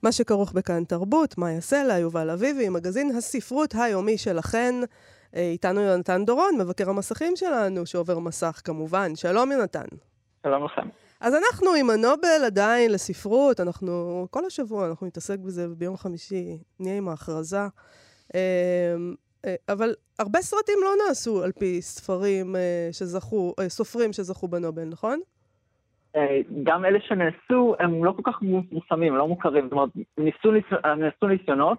Speaker 4: מה שכרוך בכאן תרבות, מאיה סלע, יובל אביבי, מגזין הספרות היומי שלכן. אה, איתנו יונתן דורון, מבקר המסכים שלנו, שעובר מסך כמובן. שלום יונתן.
Speaker 6: שלום לכם.
Speaker 4: אז אנחנו עם הנובל עדיין לספרות, אנחנו, כל השבוע אנחנו נתעסק בזה, וביום חמישי נהיה עם ההכרזה. אה, אה, אבל הרבה סרטים לא נעשו על פי ספרים שזכו, סופרים שזכו בנובל, נכון?
Speaker 6: אה, גם אלה שנעשו, הם לא כל כך מפורסמים, לא מוכרים. זאת אומרת, ניסו, נעשו ניסיונות,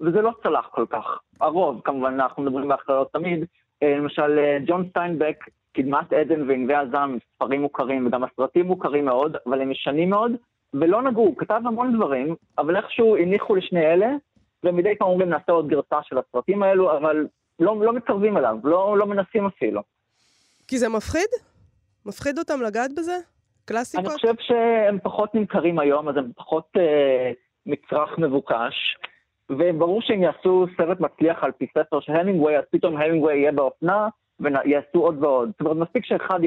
Speaker 6: וזה לא צלח כל כך. הרוב, כמובן, אנחנו מדברים בהכללות תמיד. אה, למשל, אה, ג'ון סטיינבק, קדמת עדן וענבי הזעם, ספרים מוכרים, וגם הסרטים מוכרים מאוד, אבל הם ישנים מאוד, ולא נגעו. הוא כתב המון דברים, אבל איכשהו הניחו לשני אלה, ומדי פעם אומרים נעשה עוד גרסה של הסרטים האלו, אבל לא, לא מתקרבים אליו, לא, לא מנסים אפילו.
Speaker 4: כי זה מפחיד? מפחיד אותם לגעת בזה? קלאסיקות?
Speaker 6: אני חושב שהם פחות נמכרים היום, אז הם פחות אה, מצרך מבוקש. וברור שהם יעשו סרט מצליח על פי ספר של המינגווי, אז פתאום המינגווי יהיה באופנה, ויעשו עוד ועוד. זאת אומרת, מספיק שאחד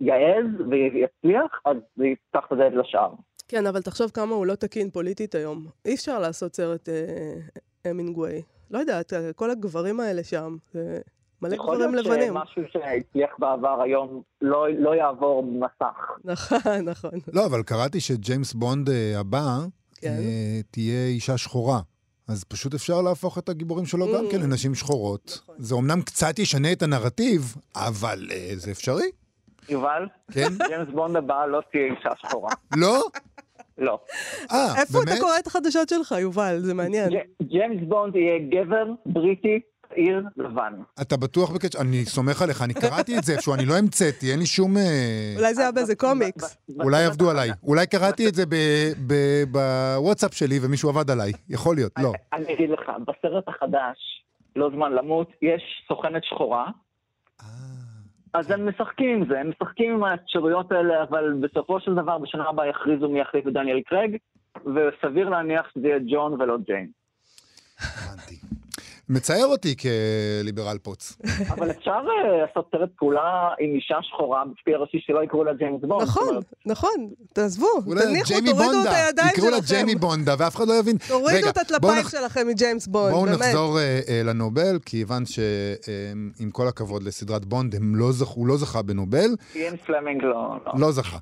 Speaker 6: יעז ויצליח, אז זה יפתח את הדלת לשאר.
Speaker 4: כן, אבל תחשוב כמה הוא לא תקין פוליטית היום. אי אפשר לעשות סרט אה, המינגווי. לא יודעת, כל הגברים האלה שם, זה מלא גברים לבנים. יכול
Speaker 6: להיות שמשהו שהצליח בעבר היום לא, לא יעבור במסך.
Speaker 4: נכון, נכון.
Speaker 3: לא, אבל קראתי שג'יימס בונד אה, הבא כן. אה, תהיה אישה שחורה. אז פשוט אפשר להפוך את הגיבורים שלו mm. גם כן לנשים שחורות. נכון. זה אמנם קצת ישנה את הנרטיב, אבל אה, זה אפשרי.
Speaker 6: יובל?
Speaker 3: כן?
Speaker 6: ג'יימס בונד הבא לא תהיה אישה שחורה.
Speaker 3: לא?
Speaker 6: לא.
Speaker 3: אה, באמת?
Speaker 4: איפה אתה קורא את החדשות שלך, יובל? זה מעניין.
Speaker 6: ג'יימס בונד יהיה גבר בריטי עיר לבן.
Speaker 3: אתה בטוח בקשר? אני סומך עליך, אני קראתי את זה איפשהו, אני לא המצאתי, אין לי שום... אה,
Speaker 4: אולי זה היה באיזה קומיקס.
Speaker 3: אולי עבדו עליי. אולי קראתי את זה בוואטסאפ שלי ומישהו עבד עליי. יכול להיות, לא.
Speaker 6: אני אגיד לך, בסרט החדש, לא זמן למות, יש סוכנת שחורה. אה, אז הם משחקים עם זה, הם משחקים עם האפשרויות האלה, אבל בסופו של דבר, בשנה הבאה יכריזו מי יחליף את דניאל קרג, וסביר להניח שזה יהיה ג'ון ולא ג'יין.
Speaker 3: מצער אותי כליברל פוץ.
Speaker 6: אבל אפשר אה, לעשות סרט פעולה עם אישה שחורה בתפקיד הראשי שלא יקראו לה ג'יימס בונד.
Speaker 4: נכון, נכון, תעזבו, תניחו, תורידו את הידיים שלכם.
Speaker 3: יקראו לה ג'יימי בונדה, ואף אחד לא יבין.
Speaker 4: תורידו את הטלפיים שלכם מג'יימס בונד,
Speaker 3: באמת. בואו נחזור אה, אה, לנובל, כיוון שעם כל הכבוד לסדרת בונד, לא הוא לא זכה בנובל.
Speaker 6: איין פלמינג לא.
Speaker 3: לא. לא זכה.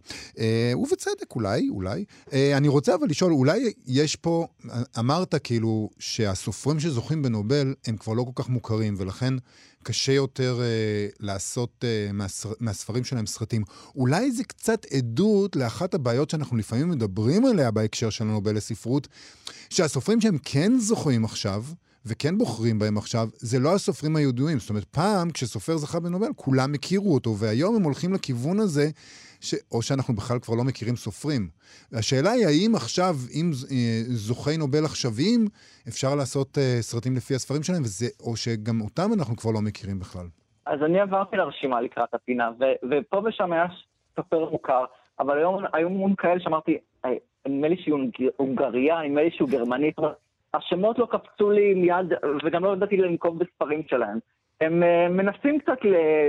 Speaker 3: ובצדק, אולי, אולי. אני רוצה אבל לשאול, אולי יש פה, אמרת כאילו שהסופרים שזוכים בנובל, נובל הם כבר לא כל כך מוכרים, ולכן קשה יותר אה, לעשות אה, מהסר, מהספרים שלהם סרטים. אולי זה קצת עדות לאחת הבעיות שאנחנו לפעמים מדברים עליה בהקשר של הנובל לספרות, שהסופרים שהם כן זוכרים עכשיו, וכן בוחרים בהם עכשיו, זה לא הסופרים הידועים. זאת אומרת, פעם, כשסופר זכה בנובל, כולם הכירו אותו, והיום הם הולכים לכיוון הזה, ש... או שאנחנו בכלל כבר לא מכירים סופרים. השאלה היא, האם עכשיו, אם אה, זוכי נובל עכשוויים, אפשר לעשות uh, סרטים לפי הספרים שלהם, וזה, או שגם אותם אנחנו כבר לא מכירים בכלל?
Speaker 6: אז אני עברתי לרשימה לקראת הפינה, ו- ופה ושם היה סופר מוכר, אבל היום היו המון כאלה שאמרתי, אה, נדמה לי שהיא הונגריה, נדמה לי שהוא גרמנית, השמות לא קפצו לי מיד, וגם לא ידעתי לנקוב בספרים שלהם. הם uh, מנסים קצת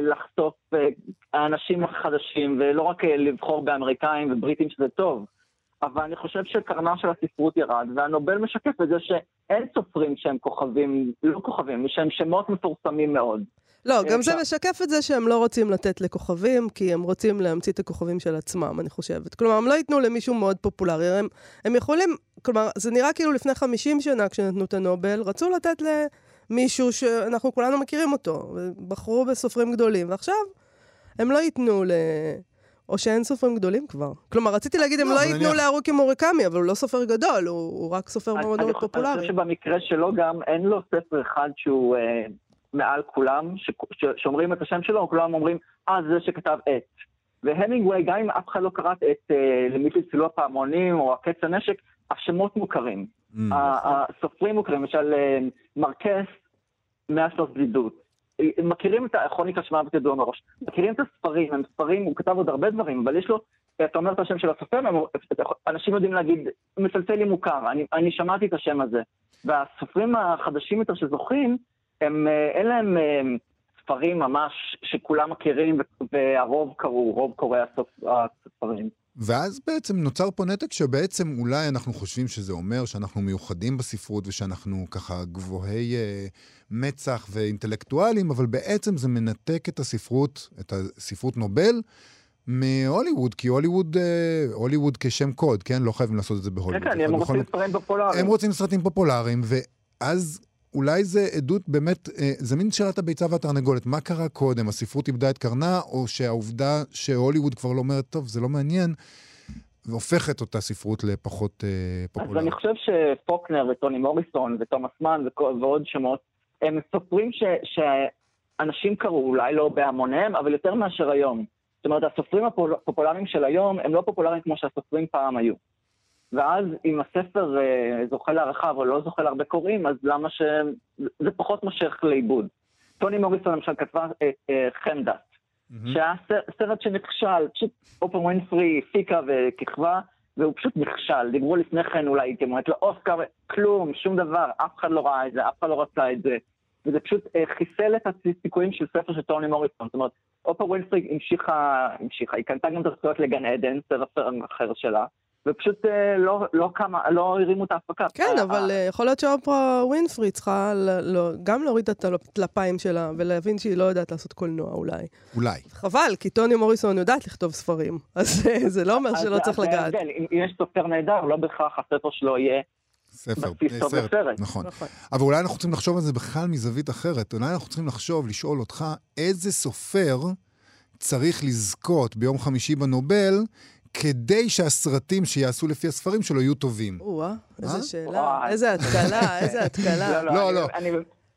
Speaker 6: לחשוף uh, האנשים החדשים, ולא רק uh, לבחור באמריקאים ובריטים שזה טוב. אבל אני חושב שקרנה של הספרות ירד, והנובל משקף את זה שאין סופרים שהם כוכבים, לא כוכבים, שהם שמות מפורסמים מאוד.
Speaker 4: לא, גם זה משקף את זה שהם לא רוצים לתת לכוכבים, כי הם רוצים להמציא את הכוכבים של עצמם, אני חושבת. כלומר, הם לא ייתנו למישהו מאוד פופולרי. הם, הם יכולים, כלומר, זה נראה כאילו לפני 50 שנה, כשנתנו את הנובל, רצו לתת למישהו שאנחנו כולנו מכירים אותו, ובחרו בסופרים גדולים, ועכשיו הם לא ייתנו ל... או שאין סופרים גדולים כבר. כלומר, רציתי להגיד, הם לא, לא ייתנו לארוכי מוריקמי, אבל הוא לא סופר גדול, הוא, הוא רק סופר מאוד מאוד פופולרי.
Speaker 6: אני חושב שבמקרה שלו גם אין לו ספר אחד שהוא אה, מעל כולם, שאומרים את השם שלו, כולם אומרים, אה, זה שכתב את. והמינגווי, גם אם אף אחד לא קרא את אה, למי צלצלו הפעמונים או הקץ הנשק, השמות מוכרים. Mm. הסופרים מוכרים, למשל אה, מרקס, מאה שנות בדידות. מכירים את הכרוניקה של מוות ידוע מראש, מכירים את הספרים, הם ספרים, הוא כתב עוד הרבה דברים, אבל יש לו, אתה אומר את השם של הסופר, אנשים יודעים להגיד, מצלצל לי מוכר, אני, אני שמעתי את השם הזה. והסופרים החדשים יותר שזוכים, הם, אה, אין להם אה, ספרים ממש שכולם מכירים והרוב קראו, רוב קוראי הספרים.
Speaker 3: ואז בעצם נוצר פה נתק שבעצם אולי אנחנו חושבים שזה אומר שאנחנו מיוחדים בספרות ושאנחנו ככה גבוהי אה, מצח ואינטלקטואלים, אבל בעצם זה מנתק את הספרות, את הספרות נובל, מהוליווד, כי הוליווד, אה, הוליווד כשם קוד, כן? לא חייבים לעשות את זה בהוליווד.
Speaker 6: כן, כן, הם רוצים סרטים פופולריים.
Speaker 3: הם רוצים סרטים פופולריים, ואז אולי זה עדות באמת, אה, זה מין שאלת הביצה והתרנגולת. מה קרה קודם? הספרות איבדה את קרנה, או שהעובדה שהוליווד כבר לא אומרת, טוב, זה לא מעניין, והופכת אותה ספרות לפחות אה, פופולרית?
Speaker 6: אז אני חושב שפוקנר וטוני מוריסון ותומאס מן ועוד שמות, הם סופרים ש, שאנשים קראו, אולי לא בהמוניהם, אבל יותר מאשר היום. זאת אומרת, הסופרים הפופולריים של היום הם לא פופולריים כמו שהסופרים פעם היו. ואז אם הספר אה, זוכה להערכה אבל לא זוכה להרבה קוראים, אז למה ש... זה פחות מושך לאיבוד. טוני מוריסון למשל כתבה את אה, חמדת, mm-hmm. שהיה סרט שנכשל, פשוט אופר ווינפרי הפיקה וכיכבה, והוא פשוט נכשל. דיברו לפני כן אולי הייתי אומרת לו, אוסקר, כלום, שום דבר, אף אחד לא ראה את זה, אף אחד לא רצה את זה. וזה פשוט אה, חיסל את הסיכויים של ספר של טוני מוריסון. זאת אומרת, אופר ווינפרי המשיכה, המשיכה, היא קנתה גם את הזכויות לגן עדן, ספר אחר שלה. ופשוט אה, לא, לא, כמה, לא הרימו את ההפקה.
Speaker 4: כן, אה, אבל אה, יכול להיות שאופרה ווינפרי צריכה לא, גם להוריד את הטלפיים שלה ולהבין שהיא לא יודעת לעשות קולנוע אולי.
Speaker 3: אולי.
Speaker 4: חבל, כי טוני מוריסון יודעת לכתוב ספרים, אז זה לא אומר שלא צריך לגעת.
Speaker 6: אם יש סופר נהדר, לא בהכרח הספר שלו יהיה...
Speaker 3: ספר, סרט, סרט. נכון. נכון. אבל אולי אנחנו צריכים לחשוב על זה בכלל מזווית אחרת. אולי אנחנו צריכים לחשוב, לשאול אותך, איזה סופר צריך לזכות ביום חמישי בנובל כדי שהסרטים שיעשו לפי הספרים שלו יהיו טובים.
Speaker 4: או-אה, איזה אה? שאלה, איזה התקלה, איזה התקלה.
Speaker 3: לא, לא.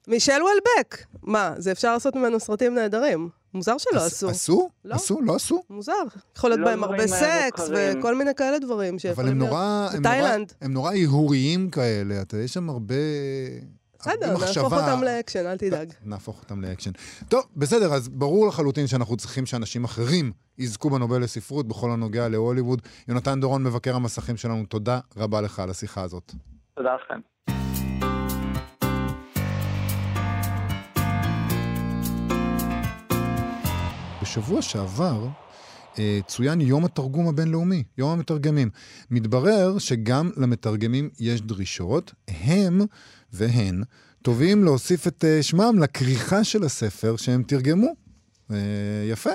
Speaker 4: מישל וולבק, מה, זה אפשר לעשות ממנו סרטים נהדרים. מוזר שלא עשו.
Speaker 3: עשו? לא. עשו? לא עשו?
Speaker 4: מוזר. יכול להיות לא בהם הרבה סקס וכל מיני כאלה דברים
Speaker 3: שיכולים להיות. בתאילנד. הם נורא הרהוריים כאלה, יש שם הרבה...
Speaker 4: בסדר, נהפוך אותם לאקשן, אל תדאג.
Speaker 3: נהפוך אותם לאקשן. טוב, בסדר, אז ברור לחלוטין שאנחנו צריכים שאנשים אחרים יזכו בנובל לספרות בכל הנוגע להוליווד. יונתן דורון, מבקר המסכים שלנו, תודה רבה לך על השיחה הזאת.
Speaker 6: תודה לכם.
Speaker 3: בשבוע שעבר אה, צוין יום התרגום הבינלאומי, יום המתרגמים. מתברר שגם למתרגמים יש דרישות, הם והן תובעים להוסיף את אה, שמם לכריכה של הספר שהם תרגמו. אה, יפה.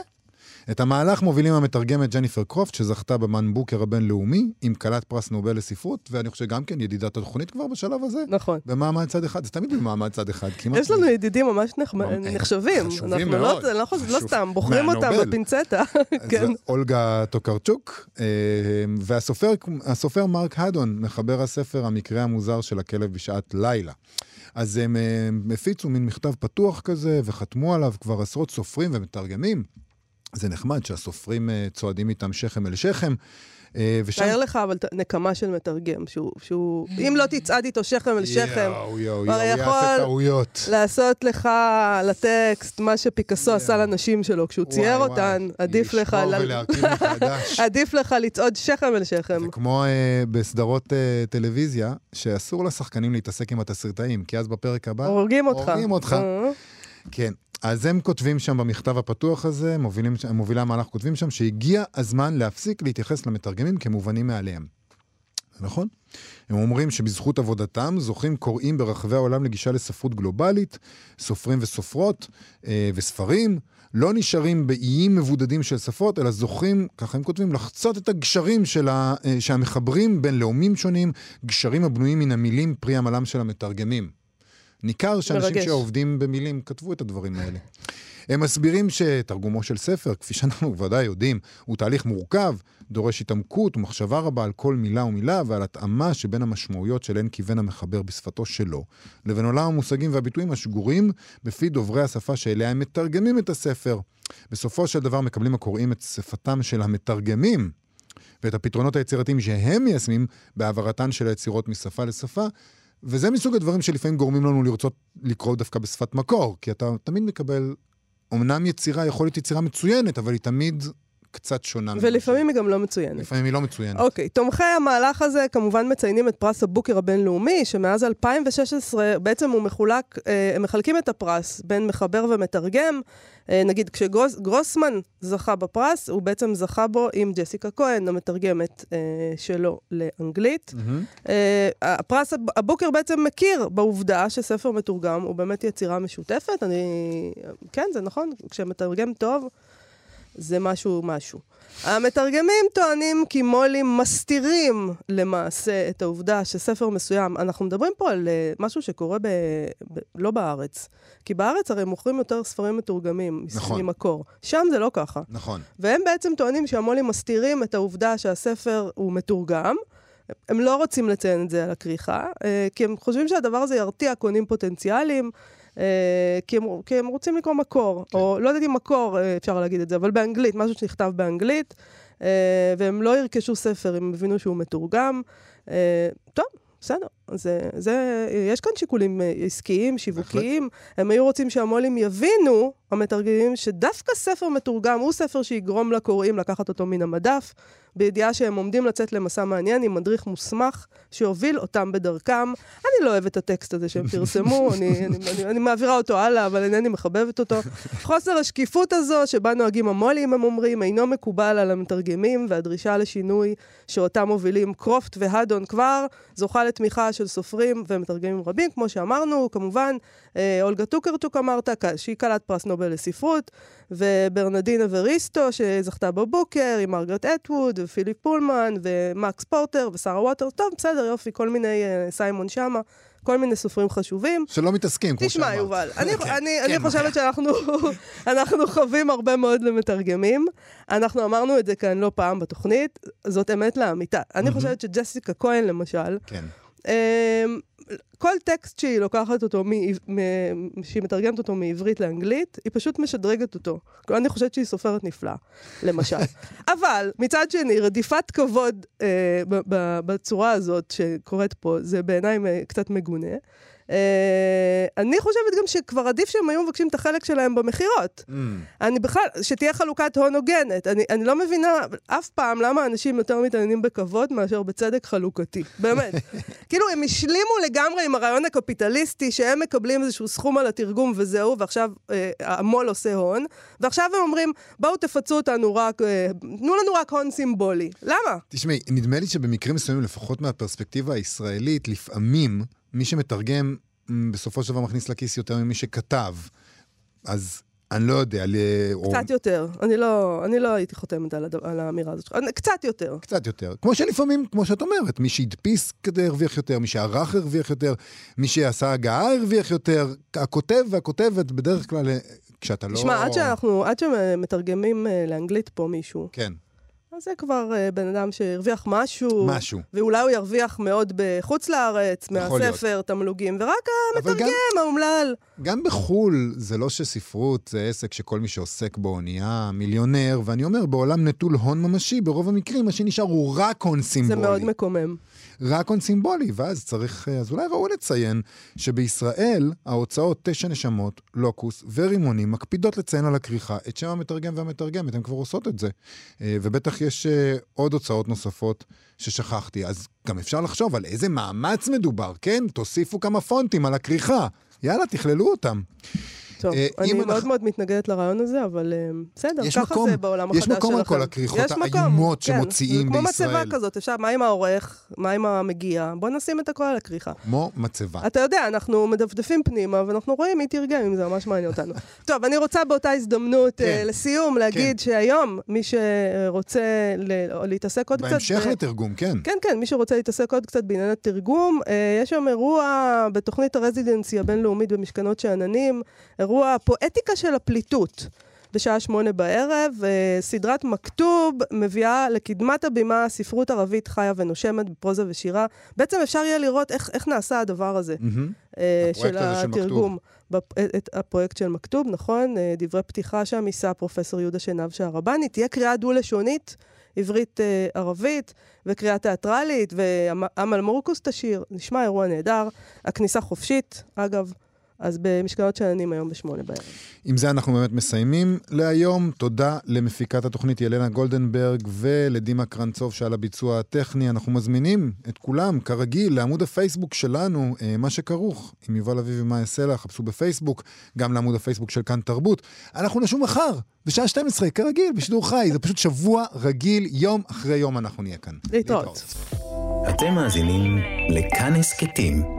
Speaker 3: את המהלך מובילים המתרגמת ג'ניפר קרופט, שזכתה במן בוקר הבינלאומי, עם כלת פרס נובל לספרות, ואני חושב גם כן ידידת התוכנית כבר בשלב הזה.
Speaker 4: נכון.
Speaker 3: במעמד צד אחד, זה תמיד במעמד צד אחד, כמעט.
Speaker 4: יש לנו ידידים ממש
Speaker 3: ממש-
Speaker 4: נחשבים.
Speaker 3: חשובים
Speaker 4: אנחנו
Speaker 3: מאוד.
Speaker 4: לא, לא, לא, לא. סתם, בוחרים אותם. בפינצטה. כן.
Speaker 3: אולגה טוקרצ'וק, אה, והסופר הסופר מרק הדון, מחבר הספר המקרה המוזר של הכלב בשעת לילה. אז הם אה, הפיצו מין מכתב פתוח כזה, וחתמו עליו כבר עשרות סופרים ומתרגמים. זה נחמד שהסופרים אה, צועדים איתם שכם אל שכם. אה, ושם...
Speaker 4: תאר לך אבל נקמה של מתרגם, שהוא, שהוא, אם לא תצעד איתו שכם אל שכם,
Speaker 3: יואו, יואו, יואו, יעשה טעויות.
Speaker 4: לעשות לך לטקסט מה שפיקאסו עשה לנשים שלו כשהוא צייר אותן, עדיף לך... עדיף לך לצעוד שכם אל שכם.
Speaker 3: זה כמו uh, בסדרות טלוויזיה, שאסור לשחקנים להתעסק עם התסריטאים, כי אז בפרק הבא...
Speaker 4: הורגים אותך.
Speaker 3: הורגים אותך.
Speaker 4: אה.
Speaker 3: כן. אז הם כותבים שם במכתב הפתוח הזה, מובילים, מובילי המהלך כותבים שם, שהגיע הזמן להפסיק להתייחס למתרגמים כמובנים מאליהם. זה נכון? הם אומרים שבזכות עבודתם זוכים קוראים ברחבי העולם לגישה לספרות גלובלית, סופרים וסופרות אה, וספרים, לא נשארים באיים מבודדים של שפות, אלא זוכים, ככה הם כותבים, לחצות את הגשרים של ה, אה, שהמחברים בין לאומים שונים, גשרים הבנויים מן המילים פרי עמלם של המתרגמים. ניכר שאנשים
Speaker 4: מרגש.
Speaker 3: שעובדים במילים כתבו את הדברים האלה. הם מסבירים שתרגומו של ספר, כפי שאנחנו ודאי יודעים, הוא תהליך מורכב, דורש התעמקות ומחשבה רבה על כל מילה ומילה ועל התאמה שבין המשמעויות של עין כיוון המחבר בשפתו שלו, לבין עולם המושגים והביטויים השגורים בפי דוברי השפה שאליה הם מתרגמים את הספר. בסופו של דבר מקבלים הקוראים את שפתם של המתרגמים ואת הפתרונות היצירתיים שהם מיישמים בהעברתן של היצירות משפה לשפה, וזה מסוג הדברים שלפעמים גורמים לנו לרצות לקרוא דווקא בשפת מקור, כי אתה תמיד מקבל, אמנם יצירה יכול להיות יצירה מצוינת, אבל היא תמיד קצת שונה.
Speaker 4: ולפעמים היא גם לא מצוינת.
Speaker 3: לפעמים היא לא מצוינת.
Speaker 4: אוקיי, תומכי המהלך הזה כמובן מציינים את פרס הבוקר הבינלאומי, שמאז 2016 בעצם הוא מחולק, אה, הם מחלקים את הפרס בין מחבר ומתרגם. אה, נגיד, כשגרוסמן זכה בפרס, הוא בעצם זכה בו עם ג'סיקה כהן, המתרגמת אה, שלו לאנגלית. אה, הפרס הב- הבוקר בעצם מכיר בעובדה שספר מתורגם הוא באמת יצירה משותפת. אני... כן, זה נכון, כשמתרגם טוב, זה משהו משהו. המתרגמים טוענים כי מו"לים מסתירים למעשה את העובדה שספר מסוים, אנחנו מדברים פה על uh, משהו שקורה ב, ב, לא בארץ, כי בארץ הרי מוכרים יותר ספרים מתורגמים
Speaker 3: נכון.
Speaker 4: ממקור. שם זה לא ככה.
Speaker 3: נכון.
Speaker 4: והם בעצם טוענים שהמו"לים מסתירים את העובדה שהספר הוא מתורגם. הם לא רוצים לציין את זה על הכריכה, אה, כי הם חושבים שהדבר הזה ירתיע קונים פוטנציאליים, אה, כי הם, כי הם רוצים לקרוא מקור,
Speaker 3: כן.
Speaker 4: או לא יודעת אם מקור, אה, אפשר להגיד את זה, אבל באנגלית, משהו שנכתב באנגלית, אה, והם לא ירכשו ספר אם הם הבינו שהוא מתורגם. אה, טוב, בסדר. זה, זה, יש כאן שיקולים אה, עסקיים, שיווקיים. הם היו רוצים שהמו"לים יבינו, המתרגמים, שדווקא ספר מתורגם הוא ספר שיגרום לקוראים לקחת אותו מן המדף, בידיעה שהם עומדים לצאת למסע מעניין עם מדריך מוסמך שיוביל אותם בדרכם. אני לא אוהבת את הטקסט הזה שהם פרסמו, אני, אני, אני, אני מעבירה אותו הלאה, אבל אינני מחבבת אותו. חוסר השקיפות הזו שבה נוהגים המו"לים, הם אומרים, אינו מקובל על המתרגמים, והדרישה לשינוי שאותם מובילים קרופט והדאון כבר, זוכה לתמיכה של סופרים ומתרגמים רבים, כמו שאמרנו, כמובן, אה, אולגה טוקרצ'וק אמרת, שהיא כלת פרס נובל לספרות, וברנרדין אווריסטו, שזכתה בבוקר, עם מרגרט אטווד, ופיליפ פולמן, ומקס פורטר, ושרה ווטרס, טוב, בסדר, יופי, כל מיני, אה, סיימון שמה, כל מיני סופרים חשובים.
Speaker 3: שלא מתעסקים, כמו שאמרת.
Speaker 4: תשמע, יובל, אני,
Speaker 3: כן,
Speaker 4: אני,
Speaker 3: כן,
Speaker 4: אני חושבת שאנחנו אנחנו חבים הרבה מאוד למתרגמים. אנחנו אמרנו את זה כאן לא פעם בתוכנית, זאת אמת לאמיתה. אני חושבת שג'סיקה כהן, למשל,
Speaker 3: כן.
Speaker 4: אמ, כל טקסט שהיא לוקחת אותו, מ- מ- שהיא מתרגמת אותו מעברית לאנגלית, היא פשוט משדרגת אותו. אני חושבת שהיא סופרת נפלאה, למשל. אבל, מצד שני, רדיפת כבוד אה, בצורה הזאת שקורית פה, זה בעיניי קצת מגונה. אה, אני חושבת גם שכבר עדיף שהם היו מבקשים את החלק שלהם במכירות.
Speaker 3: Mm.
Speaker 4: אני בכלל, שתהיה חלוקת הון הוגנת. אני, אני לא מבינה אף פעם למה אנשים יותר מתעניינים בכבוד מאשר בצדק חלוקתי. באמת. כאילו, הם השלימו לגמרי עם הרעיון הקפיטליסטי, שהם מקבלים איזשהו סכום על התרגום וזהו, ועכשיו אה, המו"ל עושה הון, ועכשיו הם אומרים, בואו תפצו אותנו רק, אה, תנו לנו רק הון סימבולי. למה?
Speaker 3: תשמעי, נדמה לי שבמקרים מסוימים, לפחות מהפרספקטיבה הישראלית, לפעמים מי שמתרגם, בסופו של דבר מכניס לכיס יותר ממי שכתב. אז אני לא יודע, ל... או-
Speaker 4: קצת יותר. אני לא, אני לא הייתי חותמת על, הד... על האמירה הזאת שלך. קצת יותר.
Speaker 3: קצת יותר. כמו שלפעמים, כמו שאת אומרת, מי שהדפיס כדי הרוויח יותר, מי שערך הרוויח יותר, מי שעשה הגעה הרוויח יותר. הכותב והכותבת, בדרך כלל, כשאתה לא...
Speaker 4: תשמע, עד שאנחנו, עד שמתרגמים אה, לאנגלית פה מישהו,
Speaker 3: כן,
Speaker 4: אז זה כבר אה, בן אדם שהרוויח משהו.
Speaker 3: משהו.
Speaker 4: ואולי הוא ירוויח מאוד בחוץ לארץ,
Speaker 3: יכול להיות.
Speaker 4: מהספר, תמלוגים, ורק
Speaker 3: אבל גם,
Speaker 4: המתרגם, האומלל.
Speaker 3: גם בחו"ל, זה לא שספרות זה עסק שכל מי שעוסק בו נהיה מיליונר, ואני אומר, בעולם נטול הון ממשי, ברוב המקרים מה שנשאר הוא רק הון
Speaker 4: זה
Speaker 3: סימבולי.
Speaker 4: מאוד מקומם.
Speaker 3: רק הון סימבולי, ואז צריך, אה, אז אולי ראוי לציין שבישראל ההוצאות תשע נשמות, לוקוס ורימונים מקפידות לציין על הכריכה את שם המתרגם והמתרגמת, הן כבר עושות את זה. אה, ובטח יש אה, עוד הוצאות נוספות ששכחתי, אז גם אפשר לחשוב על איזה מאמץ מדובר, כן? תוסיפו כמה פונטים על הכריכה. יאללה, תכללו אותם.
Speaker 4: טוב,
Speaker 3: אה,
Speaker 4: אני מאוד מאוד מתנגדת לרעיון הזה, אבל אה, בסדר,
Speaker 3: יש
Speaker 4: ככה
Speaker 3: מקום,
Speaker 4: זה בעולם
Speaker 3: יש
Speaker 4: החדש שלכם.
Speaker 3: מקום על כל הכריכות
Speaker 4: יש
Speaker 3: האיומות
Speaker 4: כן.
Speaker 3: שמוציאים
Speaker 4: זה כמו
Speaker 3: בישראל.
Speaker 4: מצבה כזאת, אפשר, מה עם העורך? מה עם המגיע? בוא נשים את הכל על הכריכה.
Speaker 3: כמו מצבה.
Speaker 4: אתה יודע, אנחנו מדפדפים פנימה, ואנחנו רואים מי תרגם, אם זה ממש מעניין אותנו. טוב, אני רוצה באותה הזדמנות,
Speaker 3: כן.
Speaker 4: אה, לסיום, להגיד שהיום, מי שרוצה ל- להתעסק עוד קצת...
Speaker 3: בהמשך לתרגום, כן.
Speaker 4: כן, כן, מי שרוצה להתעסק עוד קצת בעניין התרגום, יש שם אירוע בתוכנית הרזידנסי הבינלאומית במשכנות שאננים, אירוע פואטיקה של הפליטות. בשעה שמונה בערב, אה, סדרת מכתוב מביאה לקדמת הבימה ספרות ערבית חיה ונושמת בפרוזה ושירה. בעצם אפשר יהיה לראות איך, איך נעשה הדבר הזה. אה,
Speaker 3: הפרויקט של
Speaker 4: התרגום. בפ- את הפרויקט של מכתוב, נכון? אה, דברי פתיחה שם יישא פרופסור יהודה שנהב שערבני. תהיה קריאה דו-לשונית, עברית-ערבית, וקריאה תיאטרלית, ואמל מורקוס תשיר. נשמע אירוע נהדר. הכניסה חופשית, אגב. אז במשקלות שאננים היום בשמונה בערב.
Speaker 3: עם זה אנחנו באמת מסיימים להיום. תודה למפיקת התוכנית ילנה גולדנברג ולדימה קרנצוב שעל הביצוע הטכני. אנחנו מזמינים את כולם, כרגיל, לעמוד הפייסבוק שלנו, אה, מה שכרוך, עם יובל אביב ומאיה סלע, חפשו בפייסבוק, גם לעמוד הפייסבוק של כאן תרבות. אנחנו נשוב מחר, בשעה 12, כרגיל, בשידור חי. זה פשוט שבוע רגיל, יום אחרי יום אנחנו נהיה כאן.
Speaker 4: להתראות.
Speaker 1: אתם מאזינים לכאן הסכתים,